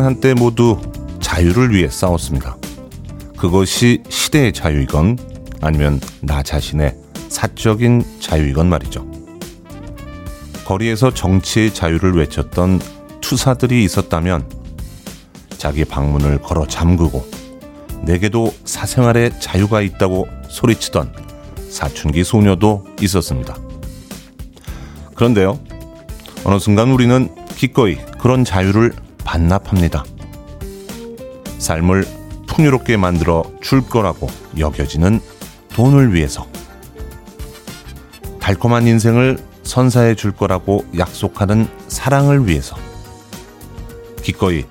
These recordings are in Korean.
우리는 한때 모두 자유를 위해 싸웠습니다. 그것이 시대의 자유이건 아니면 나 자신의 사적인 자유이건 말이죠. 거리에서 정치의 자유를 외쳤던 투사들이 있었다면 자기 방문을 걸어 잠그고 내게도 사생활의 자유가 있다고 소리치던 사춘기 소녀도 있었습니다. 그런데요, 어느 순간 우리는 기꺼이 그런 자유를 반납합니다. 삶을 풍요롭게 만들어 줄 거라고 여겨지는 돈을 위해서. 달콤한 인생을 선사해 줄 거라고 약속하는 사랑을 위해서. 기꺼이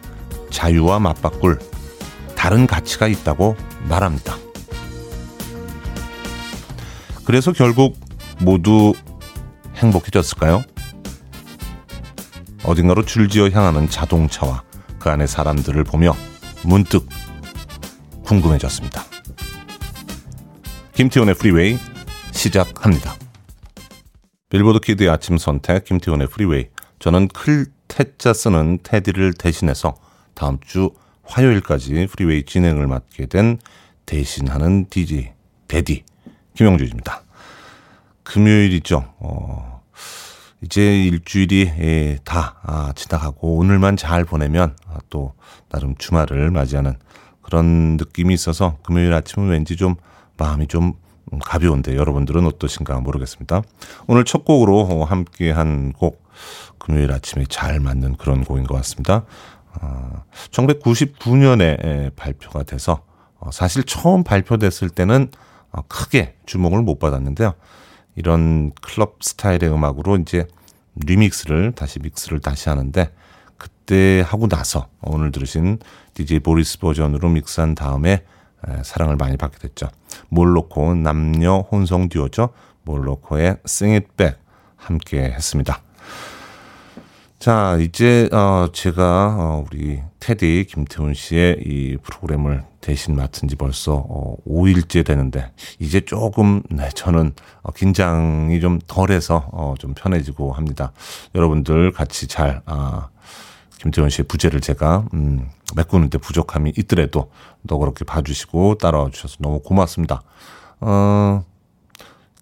자유와 맞바꿀 다른 가치가 있다고 말합니다. 그래서 결국 모두 행복해졌을까요? 어딘가로 줄지어 향하는 자동차와 그 안의 사람들을 보며 문득 궁금해졌습니다. 김태훈의 프리웨이 시작합니다. 빌보드 키드의 아침 선택 김태훈의 프리웨이 저는 클 태자 쓰는 테디를 대신해서 다음 주 화요일까지 프리웨이 진행을 맡게 된 대신하는 DJ 데디 김영주입니다. 금요일이죠. 어, 이제 일주일이 예, 다 아, 지나가고 오늘만 잘 보내면 아, 또 나름 주말을 맞이하는 그런 느낌이 있어서 금요일 아침은 왠지 좀 마음이 좀 가벼운데 여러분들은 어떠신가 모르겠습니다. 오늘 첫 곡으로 함께 한 곡 금요일 아침에 잘 맞는 그런 곡인 것 같습니다. 어, 1999년에 발표가 돼서 어, 사실 처음 발표됐을 때는 어, 크게 주목을 못 받았는데요. 이런 클럽 스타일의 음악으로 이제 리믹스를 다시 믹스를 다시 하는데 그때 하고 나서 오늘 들으신 DJ 보리스 버전으로 믹스한 다음에 사랑을 많이 받게 됐죠. 몰로코 남녀 혼성 듀오죠. 몰로코의 Sing It Back 함께 했습니다. 자, 이제 어 제가 어 우리 테디 김태훈 씨의 이 프로그램을 대신 맡은 지 벌써 어 5일째 되는데 이제 조금 네 저는 어 긴장이 좀 덜해서 어좀 편해지고 합니다. 여러분들 같이 잘 아, 김태훈 씨의 부재를 제가 음 메꾸는데 부족함이 있더라도 너 그렇게 봐주시고 따라와 주셔서 너무 고맙습니다. 어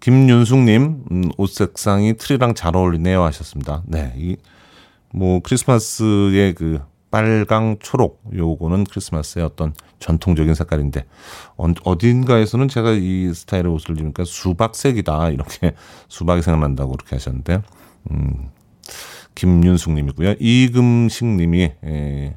김윤숙님 음, 옷 색상이 트리랑 잘 어울리네요 하셨습니다. 네, 이 뭐 크리스마스의 그 빨강 초록 요거는 크리스마스의 어떤 전통적인 색깔인데 어, 딘가에서는 제가 이 스타일의 옷을 입으니까 수박색이다 이렇게 수박이 생각난다고 그렇게 하셨는데 음 김윤숙님이고요. 이금식님이 에,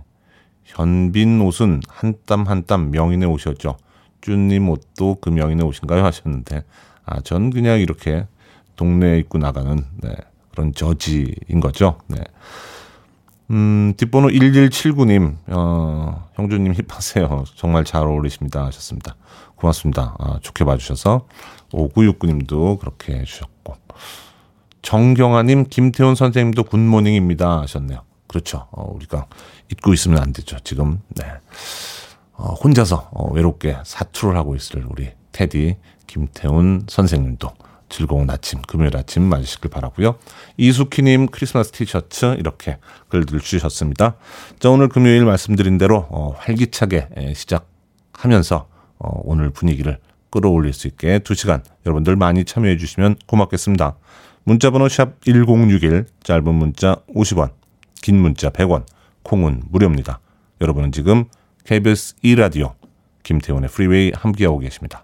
현빈 옷은 한 땀 한 땀 명인의 옷이었죠. 쭈님 옷도 그 명인의 옷인가요? 하셨는데 아 전 그냥 이렇게 동네에 입고 나가는 네, 그런 저지인 거죠 네. 음, 뒷번호 1179님, 어, 형주님 힙하세요. 정말 잘 어울리십니다. 하셨습니다. 고맙습니다. 아, 좋게 봐주셔서. 5969님도 그렇게 해주셨고. 정경아님, 김태훈 선생님도 good morning입니다. 하셨네요. 그렇죠. 어, 우리가 잊고 있으면 안 되죠. 지금, 네. 어, 혼자서 어, 외롭게 사투를 하고 있을 우리 테디, 김태훈 선생님도 즐거운 아침, 금요일 아침 맞으시길 바라고요. 이수키님 크리스마스 티셔츠 이렇게 글들 주셨습니다. 자 오늘 금요일 말씀드린 대로 어, 활기차게 시작하면서 어, 오늘 분위기를 끌어올릴 수 있게 2시간 여러분들 많이 참여해 주시면 고맙겠습니다. 문자번호 샵 1061, 짧은 문자 50원, 긴 문자 100원, 콩은 무료입니다. 여러분은 지금 KBS 2라디오 김태훈의 프리웨이 함께하고 계십니다.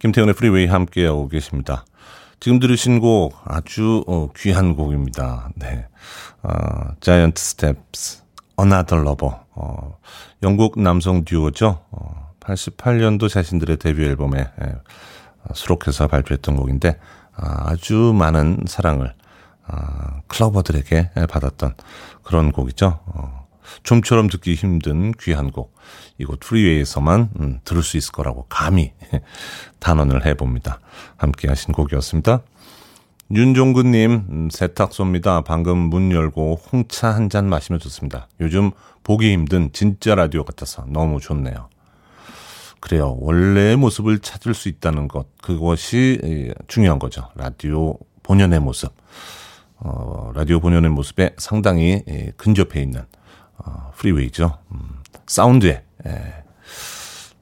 김태훈의 프리웨이 함께하고 계십니다. 지금 들으신 곡 아주 어, 귀한 곡입니다. 네, 어, Giant Steps, Another Lover. 어, 영국 남성 듀오죠. 어, 88년도 자신들의 데뷔 앨범에 예, 수록해서 발표했던 곡인데 아, 아주 많은 사랑을 아, clubber들에게 받았던 그런 곡이죠. 어, 좀처럼 듣기 힘든 귀한 곡. 이곳 프리웨이에서만 음, 들을 수 있을 거라고 감히 단언을 해봅니다. 함께 하신 곡이었습니다. 윤종근님, 음, 세탁소입니다. 방금 문 열고 홍차 한 잔 마시며 듣습니다. 요즘 보기 힘든 진짜 라디오 같아서 너무 좋네요. 그래요. 원래의 모습을 찾을 수 있다는 것, 그것이 중요한 거죠. 라디오 본연의 모습. 어, 라디오 본연의 모습에 상당히 근접해 있는 어, 프리웨이죠. 음, 사운드에 예,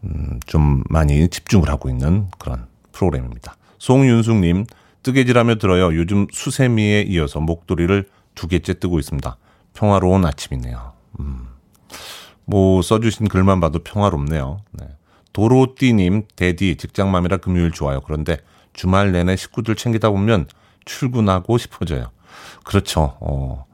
음, 좀 많이 집중을 하고 있는 그런 프로그램입니다. 송윤숙님, 뜨개질하며 들어요. 요즘 수세미에 이어서 목도리를 두 개째 뜨고 있습니다. 평화로운 아침이네요. 음. 뭐 써주신 글만 봐도 평화롭네요. 네. 도로띠님, 대디, 직장맘이라 금요일 좋아요. 그런데 주말 내내 식구들 챙기다 보면 출근하고 싶어져요. 그렇죠. 어,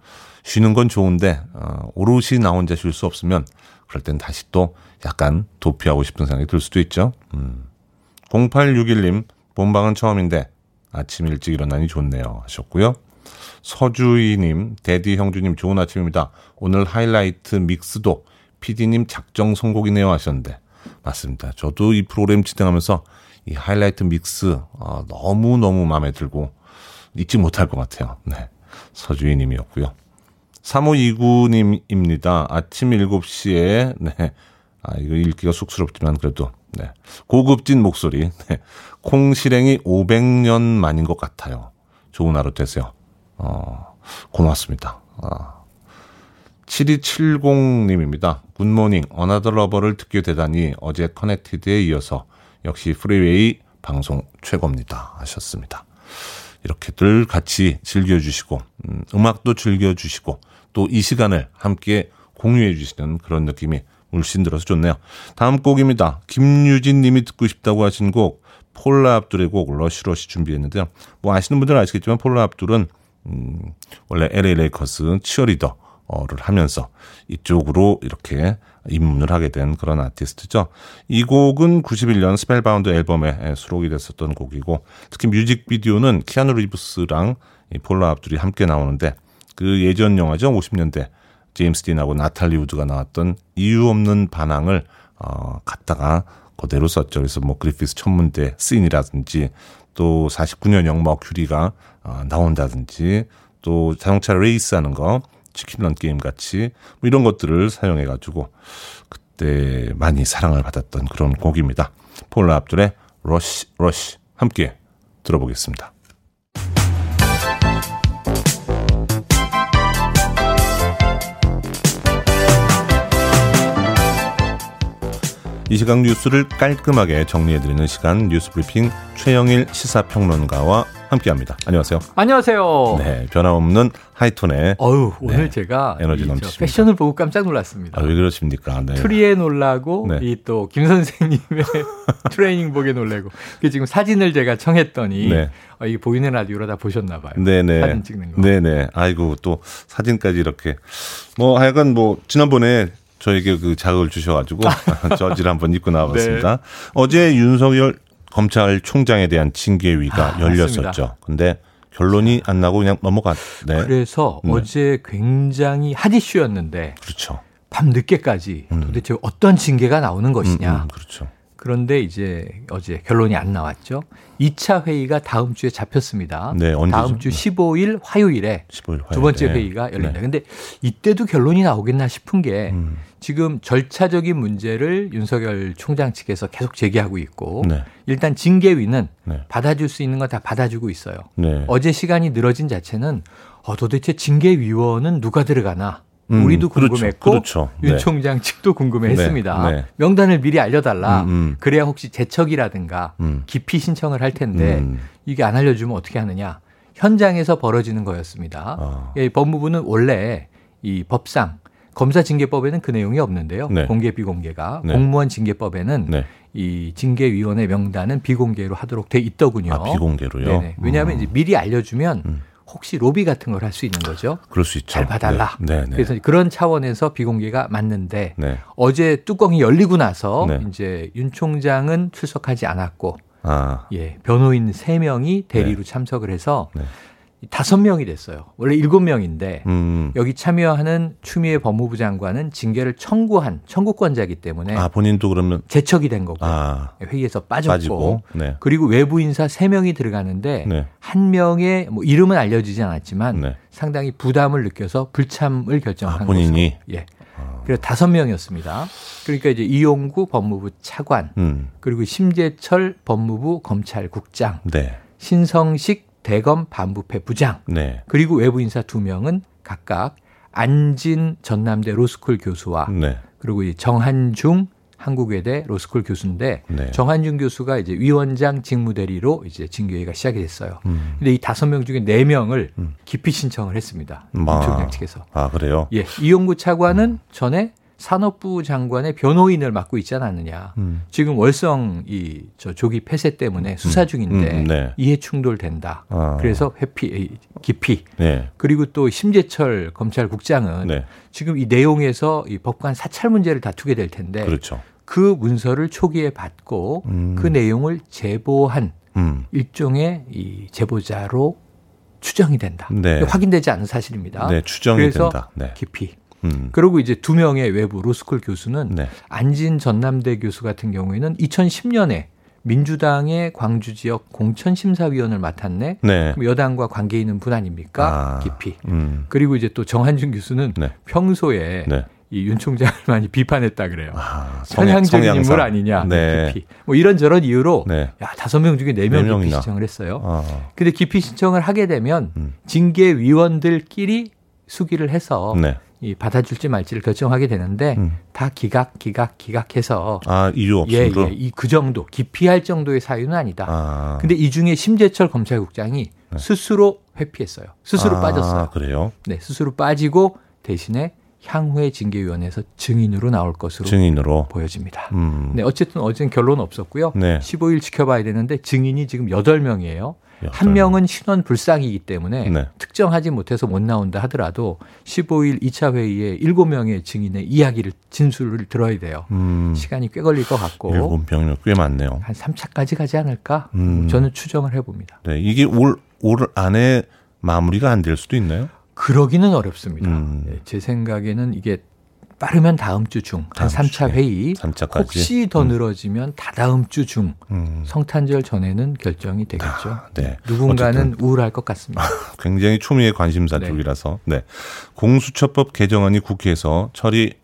쉬는 건 좋은데, 어, 오롯이 나 혼자 쉴 수 없으면, 그럴 땐 다시 또 약간 도피하고 싶은 생각이 들 수도 있죠. 음. 0861님, 본방은 처음인데, 아침 일찍 일어나니 좋네요. 하셨고요. 서주희님, 데디 형주님 좋은 아침입니다. 오늘 하이라이트 믹스도 PD님 작정 선곡이네요 하셨는데 맞습니다. 저도 이 프로그램 진행하면서 이 하이라이트 믹스 어, 너무 너무 마음에 들고 잊지 못할 것 같아요. 네, 서주희님이었고요. 3529님입니다. 아침 7시에 네, 아 이거 읽기가 쑥스럽지만 그래도 네. 고급진 목소리. 네. 콩 실행이 500년 만인 것 같아요. 좋은 하루 되세요. 어, 고맙습니다. 아. 7270님입니다. Good morning, Another Lover를 듣게 되다니 어제 Connected에 이어서 역시 프리웨이 방송 최고입니다. 하셨습니다. 이렇게들 같이 즐겨주시고, 음, 음악도 즐겨주시고, 또 이 시간을 함께 공유해 주시는 그런 느낌이 물씬 들어서 좋네요. 다음 곡입니다. 김유진 님이 듣고 싶다고 하신 곡 폴라 압둘의 곡 Rush Rush 준비했는데요. 뭐 아시는 분들은 아시겠지만 폴라 압둘은 음, 원래 LA 레이커스 치어리더를 하면서 이쪽으로 이렇게 입문을 하게 된 그런 아티스트죠. 이 곡은 91년 Spellbound 앨범에 수록이 됐었던 곡이고 특히 뮤직비디오는 키아누 리브스랑 폴라 압둘이 함께 나오는데 그 예전 영화죠. 50년대 제임스 딘하고 나탈리 우드가 나왔던 이유 없는 반항을 어, 갖다가 그대로 썼죠. 그래서 뭐 그리피스 천문대 씬이라든지 또 49년형 머큐리가 어, 나온다든지 또 자동차 레이스하는 거 chicken run 게임 같이 뭐 이런 것들을 사용해 가지고 그때 많이 사랑을 받았던 그런 곡입니다. 폴라 압둘의 Rush Rush 함께 들어보겠습니다. 이 시각 뉴스를 깔끔하게 정리해드리는 시간 뉴스 브리핑 최영일 시사평론가와 함께합니다. 안녕하세요. 안녕하세요. 네, 변함없는 하이톤의 어유 오늘 네, 제가 에너지 넘치십니다. 패션을 보고 깜짝 놀랐습니다. 아, 왜 그러십니까? 네. 트리에 놀라고 네. 이또 김 선생님의 트레이닝복에 놀래고 그 지금 사진을 제가 청했더니 네. 어, 이게 보이는 라디오로 다 보셨나 봐요. 네네. 사진 찍는 거. 네네. 아이고 또 사진까지 이렇게 뭐 하여간 뭐 지난번에 저에게 그 자극을 주셔가지고 저지를 한번 입고 나와봤습니다. 네. 어제 윤석열 검찰총장에 대한 징계위가 아, 열렸었죠. 근데 결론이 안 나고 그냥 넘어갔네. 그래서 네. 어제 굉장히 핫 이슈였는데. 그렇죠. 밤 늦게까지 음. 도대체 어떤 징계가 나오는 것이냐. 음, 음, 그렇죠. 그런데 이제 어제 결론이 안 나왔죠. 2차 회의가 다음 주에 잡혔습니다. 네, 언제죠? 다음 주 15일 화요일에 15일 화요일. 두 번째 회의가 열린다. 네. 근데 이때도 결론이 나오겠나 싶은 게 음. 지금 절차적인 문제를 윤석열 총장 측에서 계속 제기하고 있고 네. 일단 징계위는 네. 받아줄 수 있는 거 다 받아주고 있어요. 네. 어제 시간이 늘어진 자체는 어, 도대체 징계위원은 누가 들어가나 음, 우리도 그렇죠. 궁금했고 그렇죠. 그렇죠. 윤 총장 측도 궁금했습니다. 네, 네. 명단을 미리 알려달라. 음, 음. 그래야 혹시 재척이라든가 음. 기피 신청을 할 텐데 음. 이게 안 알려주면 어떻게 하느냐. 현장에서 벌어지는 거였습니다. 아. 예, 법무부는 원래 이 법상 검사 징계법에는 그 내용이 없는데요. 네. 공개 비공개가 네. 공무원 징계법에는 네. 이 징계위원회 명단은 비공개로 하도록 돼 있더군요. 아, 비공개로요? 네네. 왜냐하면 음. 이제 미리 알려주면 음. 혹시 로비 같은 걸 할 수 있는 거죠. 그럴 수 있죠. 잘 봐달라. 네. 네, 네. 그래서 그런 차원에서 비공개가 맞는데 네. 어제 뚜껑이 열리고 나서 네. 이제 윤 총장은 출석하지 않았고 아. 예, 변호인 3명이 대리로 네. 참석을 해서 다섯 명이 됐어요. 원래 일곱 명인데 음. 여기 참여하는 추미애 법무부 장관은 징계를 청구한 청구권자이기 때문에 아 본인도 그러면 제척이 된 거고 아. 회의에서 빠졌고 빠지고. 네. 그리고 외부 인사 세 명이 들어가는데 네. 한 명의 뭐 이름은 알려지지 않았지만 네. 상당히 부담을 느껴서 불참을 결정한 아, 본인이 거죠. 예. 아. 그래서 다섯 명이었습니다. 그러니까 이제 이용구 법무부 차관 음. 그리고 심재철 법무부 검찰국장 네. 신성식 대검 반부패 부장 네. 그리고 외부 인사 두 명은 각각 안진 전남대 로스쿨 교수와 네. 그리고 정한중 한국외대 로스쿨 교수인데 네. 정한중 교수가 이제 위원장 직무대리로 이제 징계가 시작이 됐어요. 음. 근데 이 다섯 명 중에 네 명을 음. 기피 신청을 했습니다. 아. 총장 측에서. 아 그래요? 예, 이용구 차관은 음. 전에 산업부 장관의 변호인을 맡고 있지 않았느냐. 음. 지금 월성 이 저 조기 폐쇄 때문에 수사 음. 중인데 음, 네. 이해 충돌된다. 아. 그래서 회피 기피. 네. 그리고 또 심재철 검찰국장은 네. 지금 이 내용에서 이 법관 사찰 문제를 다투게 될 텐데 그렇죠. 그 문서를 초기에 받고 음. 그 내용을 제보한 음. 일종의 이 제보자로 추정이 된다. 네. 확인되지 않은 사실입니다. 네, 추정이 그래서 된다. 네. 깊이 음. 그리고 이제 두 명의 외부 로스쿨 교수는 네. 안진 전남대 교수 같은 경우에는 2010년에 민주당의 광주 지역 공천심사위원을 맡았네. 네. 여당과 관계 있는 분 아닙니까? 아, 깊이. 음. 그리고 이제 또 정한준 교수는 네. 평소에 네. 이윤 총장을 많이 비판했다 그래요. 아, 성향적인 인물 아니냐. 네. 깊이. 뭐 이런저런 이유로 네. 야 다섯 명 중에 네명 기피 신청을 했어요. 아. 근데 기피 신청을 하게 되면 음. 징계 위원들끼리 수기를 해서 네. 이 받아줄지 말지를 결정하게 되는데 음. 다 기각 기각 기각해서 아 이유 없으로 예, 예, 이그 정도 기피할 정도의 사유는 아니다. 아. 근데 이 중에 심재철 검찰국장이 네. 스스로 회피했어요. 스스로 아, 빠졌어요. 그래요? 네, 스스로 빠지고 대신에 향후에 징계위원회에서 증인으로 나올 것으로 증인으로 보여집니다. 음. 네, 어쨌든 어제는 결론 없었고요. 네. 15일 지켜봐야 되는데 증인이 지금 8명이에요. 한 명은 신원 불상이기 때문에 네. 특정하지 못해서 못 나온다 하더라도 15일 2차 회의에 7명의 증인의 이야기를 진술을 들어야 돼요. 음. 시간이 꽤 걸릴 것 같고 7명이면 꽤 많네요. 한 3차까지 가지 않을까? 음. 저는 추정을 해봅니다. 네, 이게 올, 올 안에 마무리가 안 될 수도 있나요? 그러기는 어렵습니다. 음. 네, 제 생각에는 이게 빠르면 다음 주 중, 한 3차 회의. 3차까지. 혹시 더 음. 늘어지면 음. 다다음 주 중, 음. 성탄절 전에는 결정이 되겠죠. 아, 네. 누군가는 어쨌든. 우울할 것 같습니다. 굉장히 초미의 관심사 네. 쪽이라서. 네. 공수처법 개정안이 국회에서 처리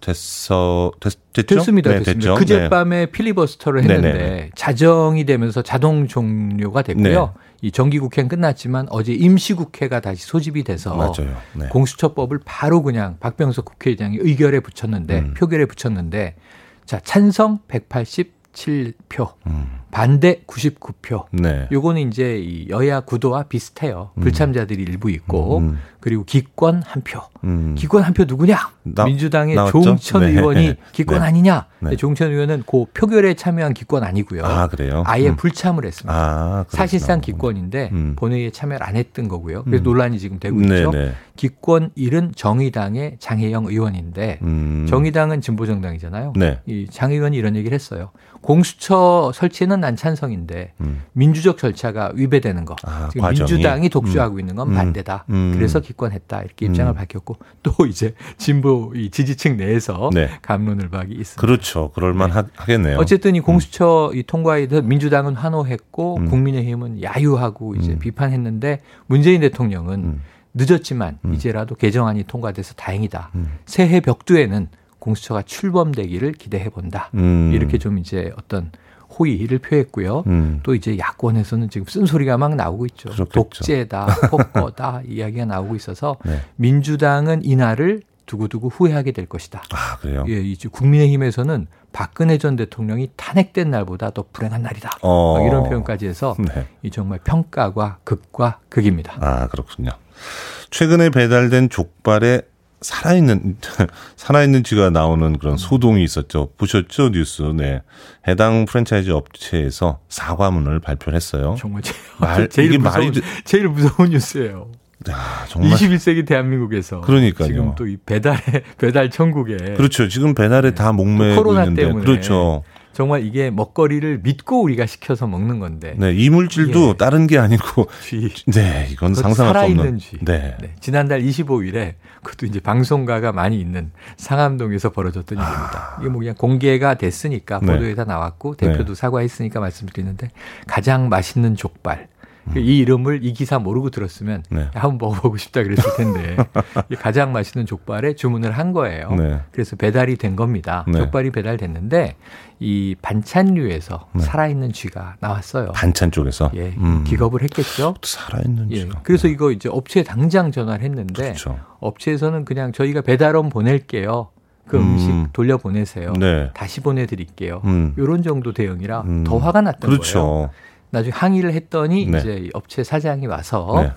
됐어 됐, 됐죠? 됐습니다. 네, 됐습니다. 됐죠? 그젯밤에 네. 필리버스터를 했는데 네네. 자정이 되면서 자동 종료가 됐고요. 네. 이 정기국회는 끝났지만 어제 임시국회가 다시 소집이 돼서 맞아요. 네. 공수처법을 바로 그냥 박병석 국회의장이 의결에 붙였는데 음. 표결에 붙였는데 자 찬성 187표 음. 반대 99표. 네. 요거는 이제 이 여야 구도와 비슷해요. 음. 불참자들이 일부 있고 음. 그리고 기권 한 표. 음. 기권 한 표 누구냐? 나, 민주당의 나왔죠? 조홍천 네. 의원이 기권 네. 아니냐? 네. 조홍천 의원은 그 표결에 참여한 기권 아니고요. 아, 그래요? 아예 음. 불참을 했습니다. 아, 사실상 기권인데 음. 본회의에 참여를 안 했던 거고요. 그래서 음. 논란이 지금 되고 네, 있죠. 네. 기권 1은 정의당의 장혜영 의원인데 정의당은 진보정당이잖아요. 네. 이장 의원이 이런 얘기를 했어요. 공수처 설치는 난 찬성인데 음. 민주적 절차가 위배되는 거. 아, 지금 과정이? 민주당이 독주하고 음. 있는 건 음. 반대다. 음. 그래서 기권했다 이렇게 입장을 음. 밝혔고 또 이제 진보 이 지지층 내에서 네. 감론을 박이 있습니다. 그렇죠. 그럴만 네. 하겠네요. 어쨌든 이 공수처 이 통과에 대해서 민주당은 환호했고 국민의힘은 야유하고 이제 비판했는데 문재인 대통령은 늦었지만 이제라도 개정안이 통과돼서 다행이다. 새해 벽두에는 공수처가 출범되기를 기대해 본다. 음. 이렇게 좀 이제 어떤 호의를 표했고요. 음. 또 이제 야권에서는 지금 쓴소리가 막 나오고 있죠. 그렇겠죠. 독재다, 폭거다 이야기가 나오고 있어서 네. 민주당은 이날을 두고두고 후회하게 될 것이다. 아, 그래요? 예, 이제 국민의힘에서는 박근혜 전 대통령이 탄핵된 날보다 더 불행한 날이다. 어. 이런 표현까지 해서 네. 이 정말 평가과 극과 극입니다. 아, 그렇군요. 최근에 배달된 족발의 살아있는 살아있는 쥐가 나오는 그런 소동이 있었죠. 보셨죠 뉴스? 네. 해당 프랜차이즈 업체에서 사과문을 발표를 했어요. 정말 제, 말, 제일 무서운, 말이 제일 무서운 뉴스예요. 야, 정말 21세기 대한민국에서 그러니까요. 지금 또 이 배달의 배달 천국에 그렇죠. 지금 배달에 네. 다 목매고 코로나 있는데 때문에 그렇죠. 정말 이게 먹거리를 믿고 우리가 시켜서 먹는 건데. 네, 이물질도 예. 다른 게 아니고 쥐. 네, 이건 상상할 수 없는. 쥐. 네. 네. 지난달 25일에 그것도 이제 방송가가 많이 있는 상암동에서 벌어졌던 아. 일입니다. 이게 뭐 그냥 공개가 됐으니까 네. 보도에 다 나왔고 대표도 네. 사과했으니까 말씀드리는데 가장 맛있는 족발. 음. 이 이름을 이 기사 모르고 들었으면 네. 한번 먹어보고 싶다 그랬을 텐데 가장 맛있는 족발에 주문을 한 거예요. 네. 그래서 배달이 된 겁니다. 네. 족발이 배달됐는데 이 반찬류에서 네. 살아있는 쥐가 나왔어요. 반찬 쪽에서 예, 음. 기겁을 했겠죠. 살아있는 예, 쥐가. 그래서 이거 이제 업체에 당장 전화를 했는데 그렇죠. 업체에서는 그냥 저희가 배달원 보낼게요. 그 음식 음. 돌려보내세요. 네. 다시 보내드릴게요. 음. 이런 정도 대응이라 음. 더 화가 났던 그렇죠. 거예요. 나중에 항의를 했더니 네. 이제 업체 사장이 와서 네.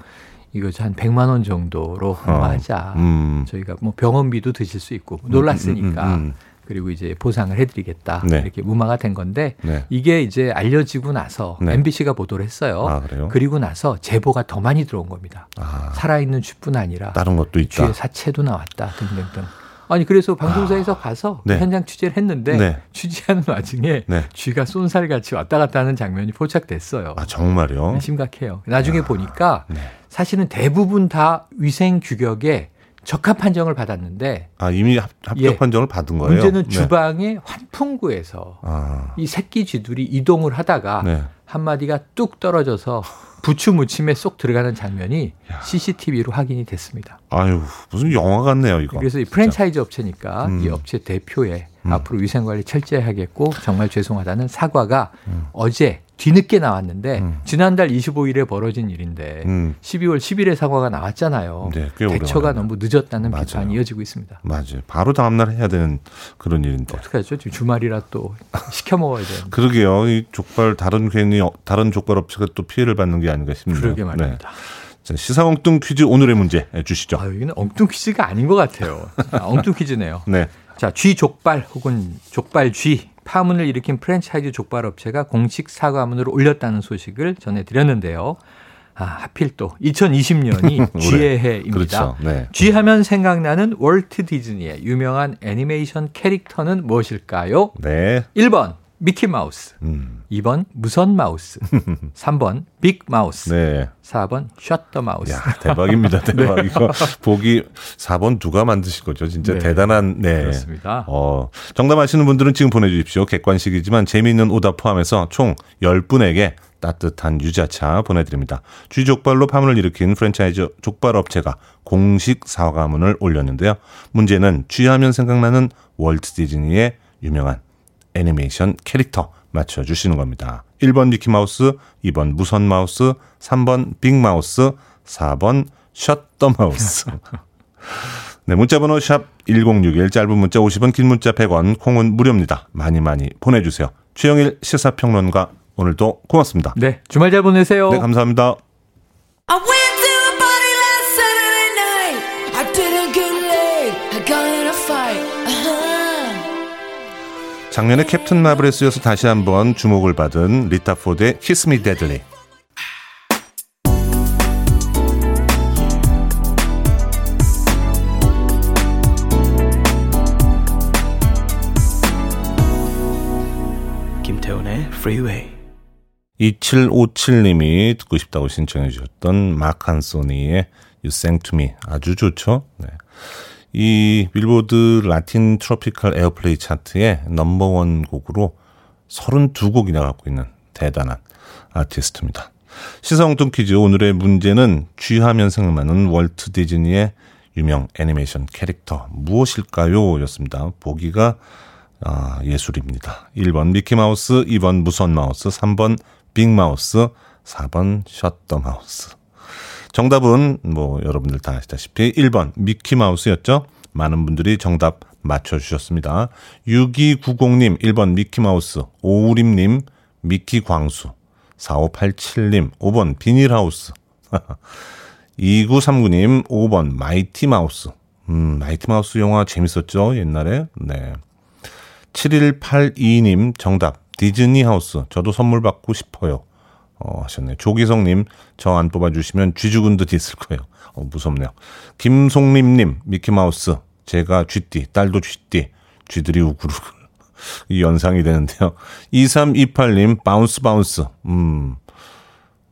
이거 한 100만 원 정도로 어. 하자. 음. 저희가 뭐 병원비도 드실 수 있고 놀랐으니까. 음, 음, 음, 음. 그리고 이제 보상을 해드리겠다 네. 이렇게 무마가 된 건데 네. 이게 이제 알려지고 나서 네. MBC가 보도를 했어요. 아, 그리고 나서 제보가 더 많이 들어온 겁니다. 아. 살아있는 쥐뿐 아니라 다른 것도 있다. 쥐의 사체도 나왔다 등등등. 아니 그래서 방송사에서 아, 가서 네. 현장 취재를 했는데 네. 취재하는 와중에 네. 쥐가 쏜살같이 왔다 갔다 하는 장면이 포착됐어요. 아 정말요? 네, 심각해요. 나중에 아, 보니까 네. 사실은 대부분 다 위생 규격에 적합 판정을 받았는데 아 이미 합, 격 예, 판정을 받은 거예요. 문제는 네. 주방의 환풍구에서 아. 이 새끼 쥐들이 이동을 하다가 한 마디가 뚝 떨어져서 부추 무침에 쏙 들어가는 장면이 야. CCTV로 확인이 됐습니다. 아유 무슨 영화 같네요 이거. 그래서 이 프랜차이즈 업체니까 음. 이 업체 대표에 음. 앞으로 위생관리 철저히 하겠고 정말 죄송하다는 사과가 음. 어제 뒤늦게 나왔는데 음. 지난달 25일에 벌어진 일인데 음. 12월 10일에 사과가 나왔잖아요. 네, 대처가 너무 늦었다는 맞아요. 비판이 이어지고 있습니다. 맞아요. 바로 다음 날 해야 되는 그런 일인데. 어떻게 하죠? 지금 주말이라 또 시켜 먹어야 되는. 그러게요. 이 족발 다른 괜히 다른 족발 업체가 또 피해를 받는 게 아닌가 싶네요. 그러게 말입니다. 네. 자, 시사 엉뚱 퀴즈 오늘의 문제 주시죠. 아, 여기는 엉뚱 퀴즈가 아닌 것 같아요. 아, 엉뚱 퀴즈네요. 네. 자, 쥐 족발 혹은 족발 쥐 파문을 일으킨 프랜차이즈 족발 업체가 공식 사과문을 올렸다는 소식을 전해드렸는데요. 아, 하필 또 2020년이 쥐의 해입니다. 그렇죠. 네. 쥐하면 생각나는 월트 디즈니의 유명한 애니메이션 캐릭터는 무엇일까요? 네. 1번 미키 마우스. 음. 2번 무선 마우스. 3번 big 마우스. 네. 4번 셔터 마우스. 야, 대박입니다. 대박. 네. 이거 보기 4번 누가 만드신 거죠? 진짜 네. 대단한 네. 그렇습니다. 어, 정답 아시는 분들은 지금 보내 주십시오. 객관식이지만 재미있는 오답 포함해서 총 10분에게 따뜻한 유자차 보내드립니다. 쥐족발로 파문을 일으킨 프랜차이즈 족발 업체가 공식 사과문을 올렸는데요. 문제는 쥐하면 생각나는 월트 디즈니의 유명한 애니메이션 캐릭터 맞춰주시는 겁니다. 1번 미키마우스, 2번 무선마우스, 3번 빅마우스, 4번 셔터마우스. 네, 문자번호 샵 1061, 짧은 문자 50원, 긴 문자 100원, 콩은 무료입니다. 많이 많이 보내주세요. 최영일 시사평론가, 오늘도 고맙습니다. 네, 주말 잘 보내세요. 네, 감사합니다. 작년에 캡틴 마블에 쓰여서 다시 한번 주목을 받은 리타 포드의 Kiss Me Deadly. 김태훈의 Freeway. 2757님이 듣고 싶다고 신청해 주셨던 마크 한소니의 You Sang To Me 아주 좋죠. 네. 이 빌보드 Latin Tropical Airplay 차트의 넘버원 곡으로 32곡이나 갖고 있는 대단한 아티스트입니다. 시사 엉뚱 퀴즈 오늘의 문제는 쥐하면 생각나는 월트 디즈니의 유명 애니메이션 캐릭터 무엇일까요? 였습니다. 보기가 아, 예술입니다. 1번 미키마우스, 2번 무선 마우스, 3번 big 마우스, 4번 셔터마우스. 정답은 뭐 여러분들 다 아시다시피 1번 미키마우스였죠. 많은 분들이 정답 맞춰주셨습니다. 6290님 1번 미키마우스, 오우림님 미키광수, 4587님 5번 비닐하우스, 2939님 5번 마이티마우스, 음, 마이티 마우스 영화 재밌었죠, 옛날에? 네. 7182님 정답. 디즈니 하우스. 저도 선물 받고 싶어요. 어, 하셨네요. 조기성님, 저 안 뽑아주시면 쥐죽은 듯 있을 거예요. 어, 무섭네요. 김송림님, 미키마우스. 제가 쥐띠, 딸도 쥐띠. 쥐들이 우글우글. 이 연상이 되는데요. 2328님, bounce bounce. 음.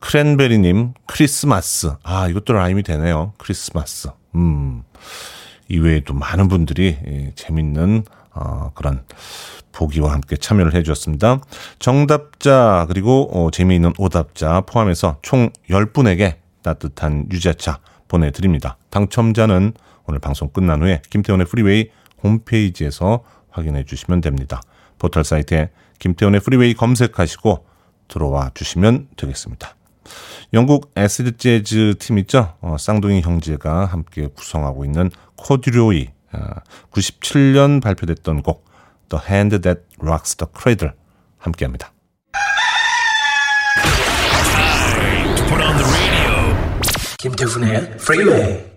크랜베리님, 크리스마스. 아, 이것도 라임이 되네요. 크리스마스. 음. 이외에도 많은 분들이 예, 재밌는 어, 그런 보기와 함께 참여를 해주셨습니다. 정답자 그리고 어, 재미있는 오답자 포함해서 총 10분에게 따뜻한 유자차 보내드립니다. 당첨자는 오늘 방송 끝난 후에 김태훈의 프리웨이 홈페이지에서 확인해 주시면 됩니다. 포털 사이트에 김태훈의 프리웨이 검색하시고 들어와 주시면 되겠습니다. 영국 acid 재즈 팀 있죠? 어, 쌍둥이 형제가 함께 구성하고 있는 코듀로이 어, 97년 발표됐던 곡 The Hand That Rocks the Cradle 함께합니다. 김태훈의 프리웨이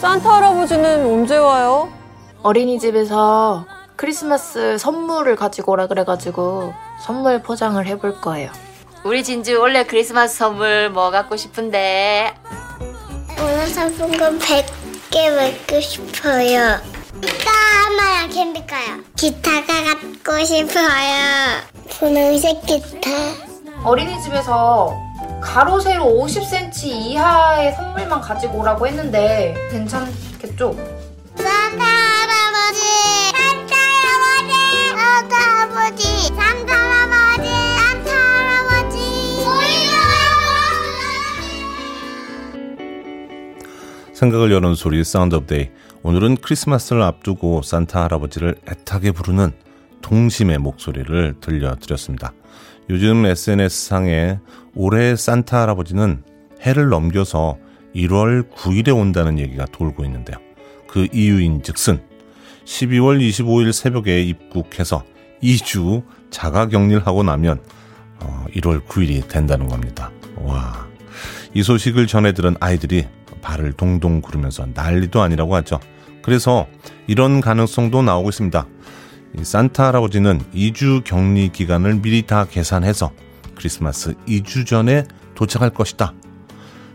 산타 할아버지는 언제 와요? 어린이집에서 크리스마스 선물을 가지고 오라 그래가지고 선물 포장을 해볼 거예요. 우리 진주 원래 크리스마스 선물 뭐 갖고 싶은데? 오늘 상품권 100개 받고 싶어요. 기타 하나랑 캔디카요. 기타가 갖고 싶어요. 분홍색 기타. 어린이집에서 가로 세로 50cm 이하의 선물만 가지고 오라고 했는데 괜찮겠죠? 산타 할아버지! 산타 할아버지! 산타 할아버지! 산타 생각을 여는 소리 Sound of Day 오늘은 크리스마스를 앞두고 산타 할아버지를 애타게 부르는 동심의 목소리를 들려드렸습니다. 요즘 SNS상에 올해 산타 할아버지는 해를 넘겨서 1월 9일에 온다는 얘기가 돌고 있는데요. 그 이유인 즉슨 12월 25일 새벽에 입국해서 2주 자가 격리를 하고 나면 1월 어, 9일이 된다는 겁니다. 와. 이 소식을 전해 들은 아이들이 발을 동동 구르면서 난리도 아니라고 하죠. 그래서 이런 가능성도 나오고 있습니다. 산타 할아버지는 2주 격리 기간을 미리 다 계산해서 크리스마스 2주 전에 도착할 것이다.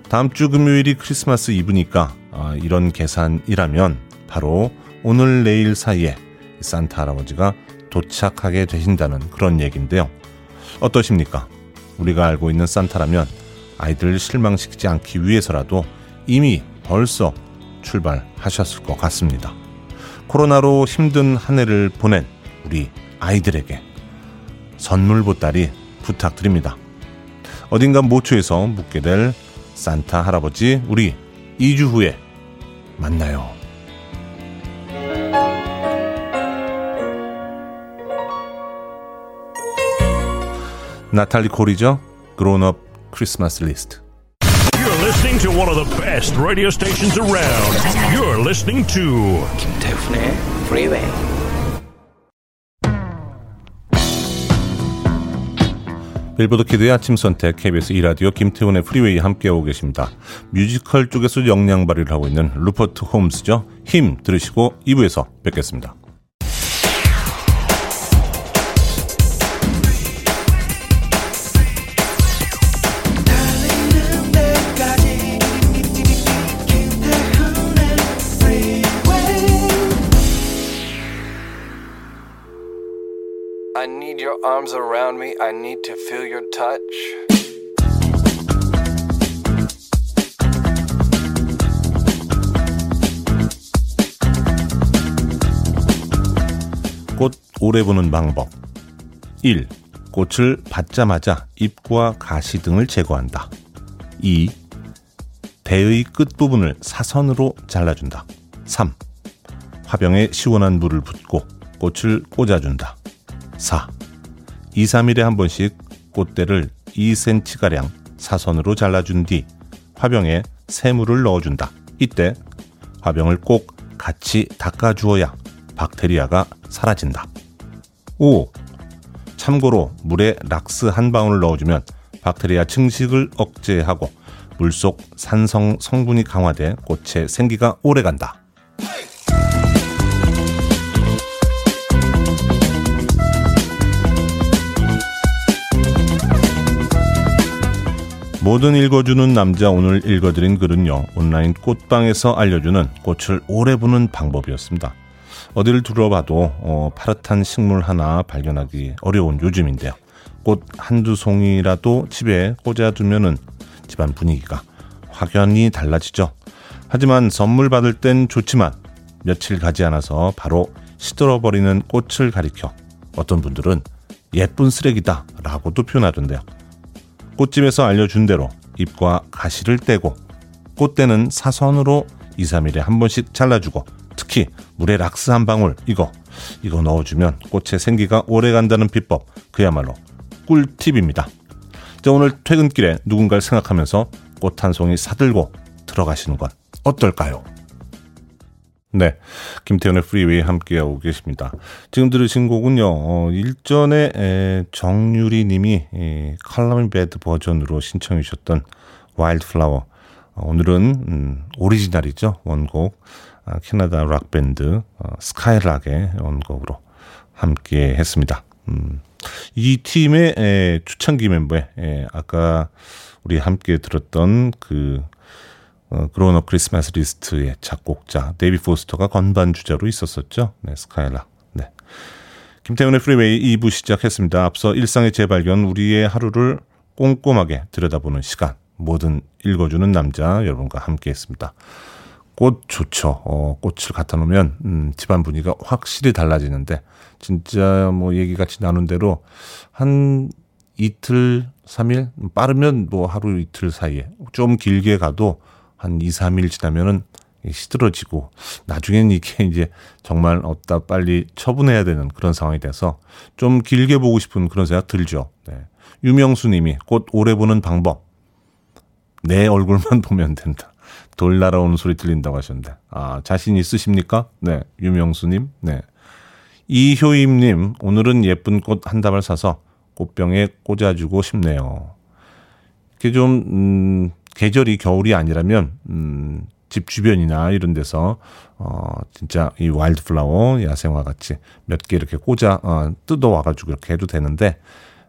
다음 주 금요일이 크리스마스 이브니까 아, 이런 계산이라면 바로 오늘 내일 사이에 산타 할아버지가 도착하게 되신다는 그런 얘기인데요. 어떠십니까? 우리가 알고 있는 산타라면 아이들 실망시키지 않기 위해서라도 이미 벌써 출발하셨을 것 같습니다. 코로나로 힘든 한 해를 보낸 우리 아이들에게 선물 보따리 부탁드립니다. 어딘가 모초에서 묵게 될 산타 할아버지 우리 2주 후에 만나요. 나탈리 콜이죠. Christmas List. You're listening to one of the best radio stations around. You're listening to 김태훈의 Freeway. 빌보드 kid의 아침 선택 KBS 2라디오 김태훈의 프리웨이 함께하고 계십니다. 뮤지컬 쪽에서 역량 발휘를 하고 있는 루퍼트 홈스죠. Him 들으시고 2부에서 뵙겠습니다. Arms around me. I need to feel your touch. 꽃 오래 보는 방법 1. 꽃을 받자마자 잎과 가시 등을 제거한다. 2. 대의 끝부분을 사선으로 잘라준다. 3. 화병에 시원한 물을 붓고 꽃을 꽂아준다. 4. 2, 3일에 한 번씩 꽃대를 2cm가량 사선으로 잘라준 뒤 화병에 새물을 넣어준다. 이때 화병을 꼭 같이 닦아주어야 박테리아가 사라진다. 5. 참고로 물에 락스 한 방울 넣어주면 박테리아 증식을 억제하고 물속 산성 성분이 강화돼 꽃의 생기가 오래간다. 모든 읽어주는 남자 오늘 읽어드린 글은요 온라인 꽃방에서 알려주는 꽃을 오래 보는 방법이었습니다. 어디를 둘러봐도 어, 파릇한 식물 하나 발견하기 어려운 요즘인데요. 꽃 한두 송이라도 집에 꽂아두면은 집안 분위기가 확연히 달라지죠. 하지만 선물 받을 땐 좋지만 며칠 가지 않아서 바로 시들어버리는 꽃을 가리켜 어떤 분들은 예쁜 쓰레기다 라고도 표현하던데요. 꽃집에서 알려준 대로 잎과 가시를 떼고 꽃대는 사선으로 2, 3일에 한 번씩 잘라주고 특히 물에 락스 한 방울 이거 이거 넣어주면 꽃의 생기가 오래 간다는 비법 그야말로 꿀팁입니다. 자, 오늘 퇴근길에 누군가를 생각하면서 꽃 한 송이 사들고 들어가시는 건 어떨까요? 네. 김태훈의 프리웨이 함께하고 계십니다. 지금 들으신 곡은요, 어, 일전에 에, 정유리 님이 칼라미 베드 버전으로 신청해 주셨던 Wildflower. 어, 오늘은 음, 오리지널이죠. 원곡. 아, 캐나다 락밴드 어, 스카이락의 원곡으로 함께 했습니다. 음, 이 팀의 에, 초창기 멤버에 에, 아까 우리 함께 들었던 그 어, Grown-Up Christmas List의 작곡자 데이비드 포스터가 건반 주자로 있었었죠. 네, 스카이락. 네. 김태훈의 프리웨이 2부 시작했습니다. 앞서 일상의 재발견, 우리의 하루를 꼼꼼하게 들여다보는 시간, 뭐든 읽어주는 남자 여러분과 함께했습니다. 꽃 좋죠. 어, 꽃을 갖다 놓으면 음, 집안 분위기가 확실히 달라지는데 진짜 뭐 얘기 같이 나눈 대로 한 이틀, 3일 빠르면 뭐 하루 이틀 사이에 좀 길게 가도 한 2, 3일 지나면은 시들어지고 나중에는 이게 이제 정말 어디다 빨리 처분해야 되는 그런 상황이 돼서 좀 길게 보고 싶은 그런 생각 들죠. 네. 유명수 님이 꽃 오래 보는 방법. 내 얼굴만 보면 된다. 돌 날아오는 소리 들린다고 하셨는데. 아, 자신 있으십니까? 네. 유명수 님. 네. 이효임 님, 오늘은 예쁜 꽃 한 다발 사서 꽃병에 꽂아주고 싶네요. 이렇게 좀, 음, 계절이 겨울이 아니라면 음, 집 주변이나 이런 데서 어 진짜 이 Wildflower 야생화 같이 몇 개 이렇게 꽂아 어, 뜯어 와가지고 이렇게 해도 되는데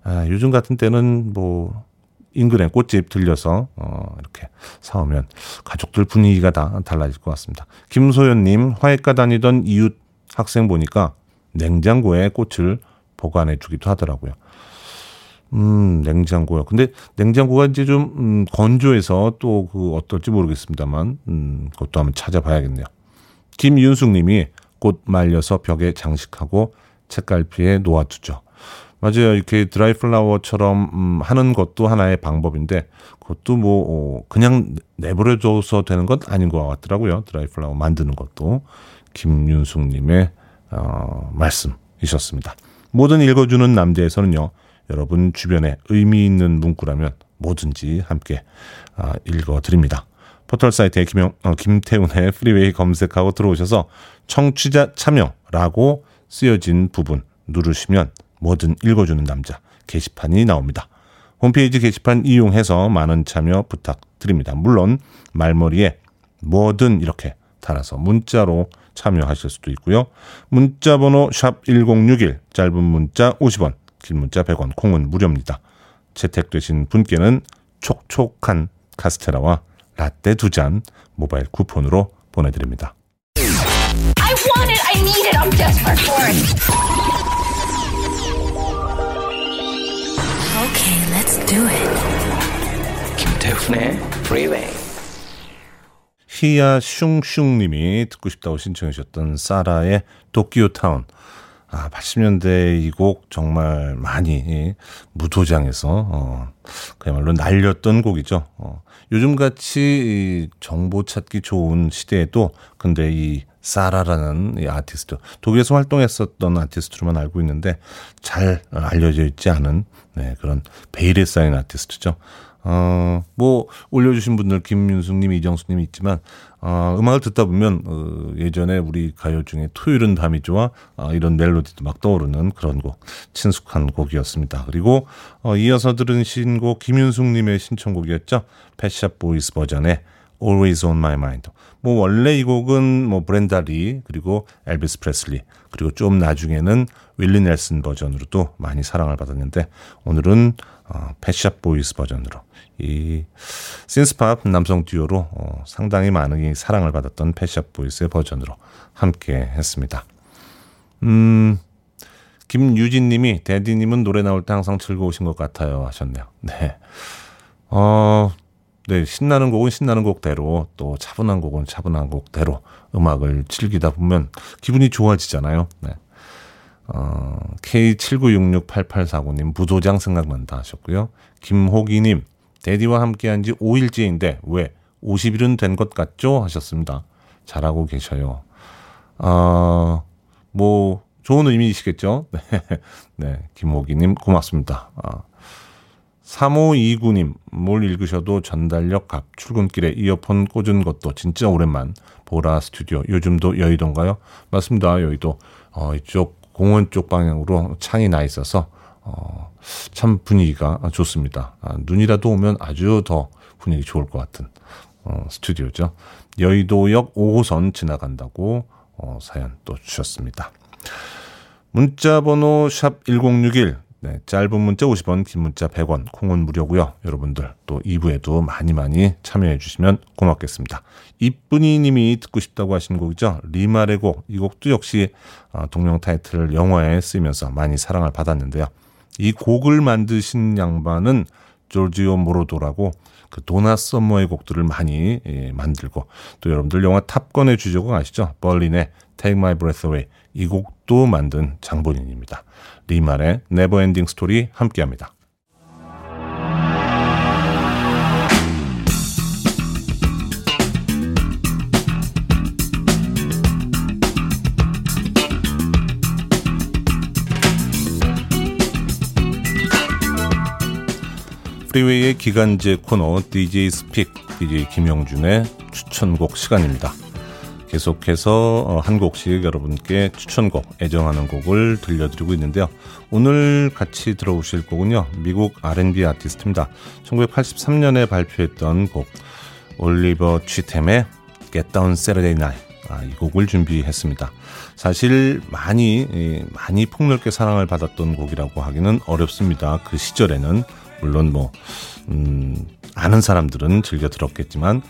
아, 요즘 같은 때는 뭐 인근에 꽃집 들려서 어 이렇게 사오면 가족들 분위기가 다 달라질 것 같습니다. 김소연님 화훼과 다니던 이웃 학생 보니까 냉장고에 꽃을 보관해 주기도 하더라고요. 음, 냉장고요. 근데 냉장고가 이제 좀, 음, 건조해서 또 그 어떨지 모르겠습니다만, 음, 그것도 한번 찾아봐야겠네요. 김윤숙 님이 꽃 말려서 벽에 장식하고 책갈피에 놓아두죠. 맞아요. 이렇게 드라이 플라워처럼 음, 하는 것도 하나의 방법인데 그것도 뭐 어, 그냥 내버려둬서 되는 것 아닌 것 같더라고요. 드라이 플라워 만드는 것도 김윤숙님의 어, 말씀이셨습니다. 뭐든 읽어주는 남자에서는요. 여러분 주변에 의미 있는 문구라면 뭐든지 함께 아, 읽어드립니다. 포털 사이트에 김영, 어, 김태훈의 프리웨이 검색하고 들어오셔서 청취자 참여라고 쓰여진 부분 누르시면 뭐든 읽어주는 남자 게시판이 나옵니다. 홈페이지 게시판 이용해서 많은 참여 부탁드립니다. 물론 말머리에 뭐든 이렇게 달아서 문자로 참여하실 수도 있고요. 문자 번호 샵 1061 짧은 문자 50원 긴 문자 100원, 콩은 무료입니다. 채택되신 분께는 촉촉한 카스테라와 라떼 두 잔 모바일 쿠폰으로 보내드립니다. I want it, I need it, I'm desperate for it. Okay, let's do it. 김태훈의 Freeway. 히야 슝슝님이 듣고 싶다고 신청해 주셨던 사라의 도쿄 타운. 아, 80년대 이 곡 정말 많이 무도장에서 어, 그야말로 날렸던 곡이죠. 어, 요즘 같이 정보 찾기 좋은 시대에도 근데 이 사라라는 이 아티스트 독일에서 활동했었던 아티스트로만 알고 있는데 잘 알려져 있지 않은 네, 그런 베일에 쌓인 아티스트죠. 어, 뭐, 올려주신 분들, 김윤숙님, 이정숙님 있지만, 어, 음악을 듣다 보면, 어, 예전에 우리 가요 중에 토요일은 밤이 좋아, 어, 이런 멜로디도 막 떠오르는 그런 곡, 친숙한 곡이었습니다. 그리고, 어, 이어서 들은 신곡, 김윤숙님의 신청곡이었죠. 펫샵 보이스 버전의 Always on My Mind. 뭐 원래 이 곡은 뭐 브렌다 리 그리고 엘비스 프레슬리 그리고 좀 나중에는 윌리 넬슨 버전으로도 많이 사랑을 받았는데 오늘은 어, 펫샵 보이스 버전으로 이 신스팝 남성 듀오로 어, 상당히 많은 사랑을 받았던 펫샵 보이스의 버전으로 함께 했습니다. 음, 김유진 님이 DJ님은 노래 나올 때 항상 즐거우신 것 같아요 하셨네요. 네. 어, 네, 신나는 곡은 신나는 곡대로 또 차분한 곡은 차분한 곡대로 음악을 즐기다 보면 기분이 좋아지잖아요. 네. 어, K79668849님 부도장 생각난다 하셨고요. 김호기님 데디와 함께한 지 5일째인데 왜 50일은 된 것 같죠? 하셨습니다. 잘하고 계셔요. 어, 뭐 좋은 의미이시겠죠? 네, 네 김호기님 고맙습니다. 아, 3529님, 뭘 읽으셔도 전달력 갑, 출근길에 이어폰 꽂은 것도 진짜 오랜만. 보라 스튜디오, 요즘도 여의도인가요? 맞습니다. 여의도. 어, 이쪽 공원 쪽 방향으로 창이 나 있어서, 어, 참 분위기가 좋습니다. 아, 눈이라도 오면 아주 더 분위기 좋을 것 같은, 어, 스튜디오죠. 여의도역 5호선 지나간다고, 어, 사연 또 주셨습니다. 문자 번호 샵 1061, 네, 짧은 문자 50원, 긴 문자 100원, 콩은 무료고요. 여러분들 또 2부에도 많이 많이 참여해 주시면 고맙겠습니다. 이쁜이 님이 듣고 싶다고 하신 곡이죠. 리말의 곡. 이 곡도 역시 어, 동명 타이틀 영화에 쓰이면서 많이 사랑을 받았는데요. 이 곡을 만드신 양반은 조르지오 모로더라고 그 도나 썸머의 곡들을 많이 예, 만들고 또 여러분들 영화 탑건의 주제곡 아시죠? 벌린의 Take My Breath Away 이 곡도 만든 장본인입니다. 리말의 NeverEnding Story 함께합니다. 프리웨이의 기간제 코너 DJ 스픽 DJ 김영준의 추천곡 시간입니다. 계속해서 어, 한 곡씩 여러분께 추천곡, 애정하는 곡을 들려드리고 있는데요. 오늘 같이 들어보실 곡은요. 미국 R&B 아티스트입니다. 1983년에 발표했던 곡 올리버 취템의 Get Down Saturday Night 아, 이 곡을 준비했습니다. 사실 많이 많이 폭넓게 사랑을 받았던 곡이라고 하기는 어렵습니다. 그 시절에는 물론 뭐 음, 아는 사람들은 즐겨 들었겠지만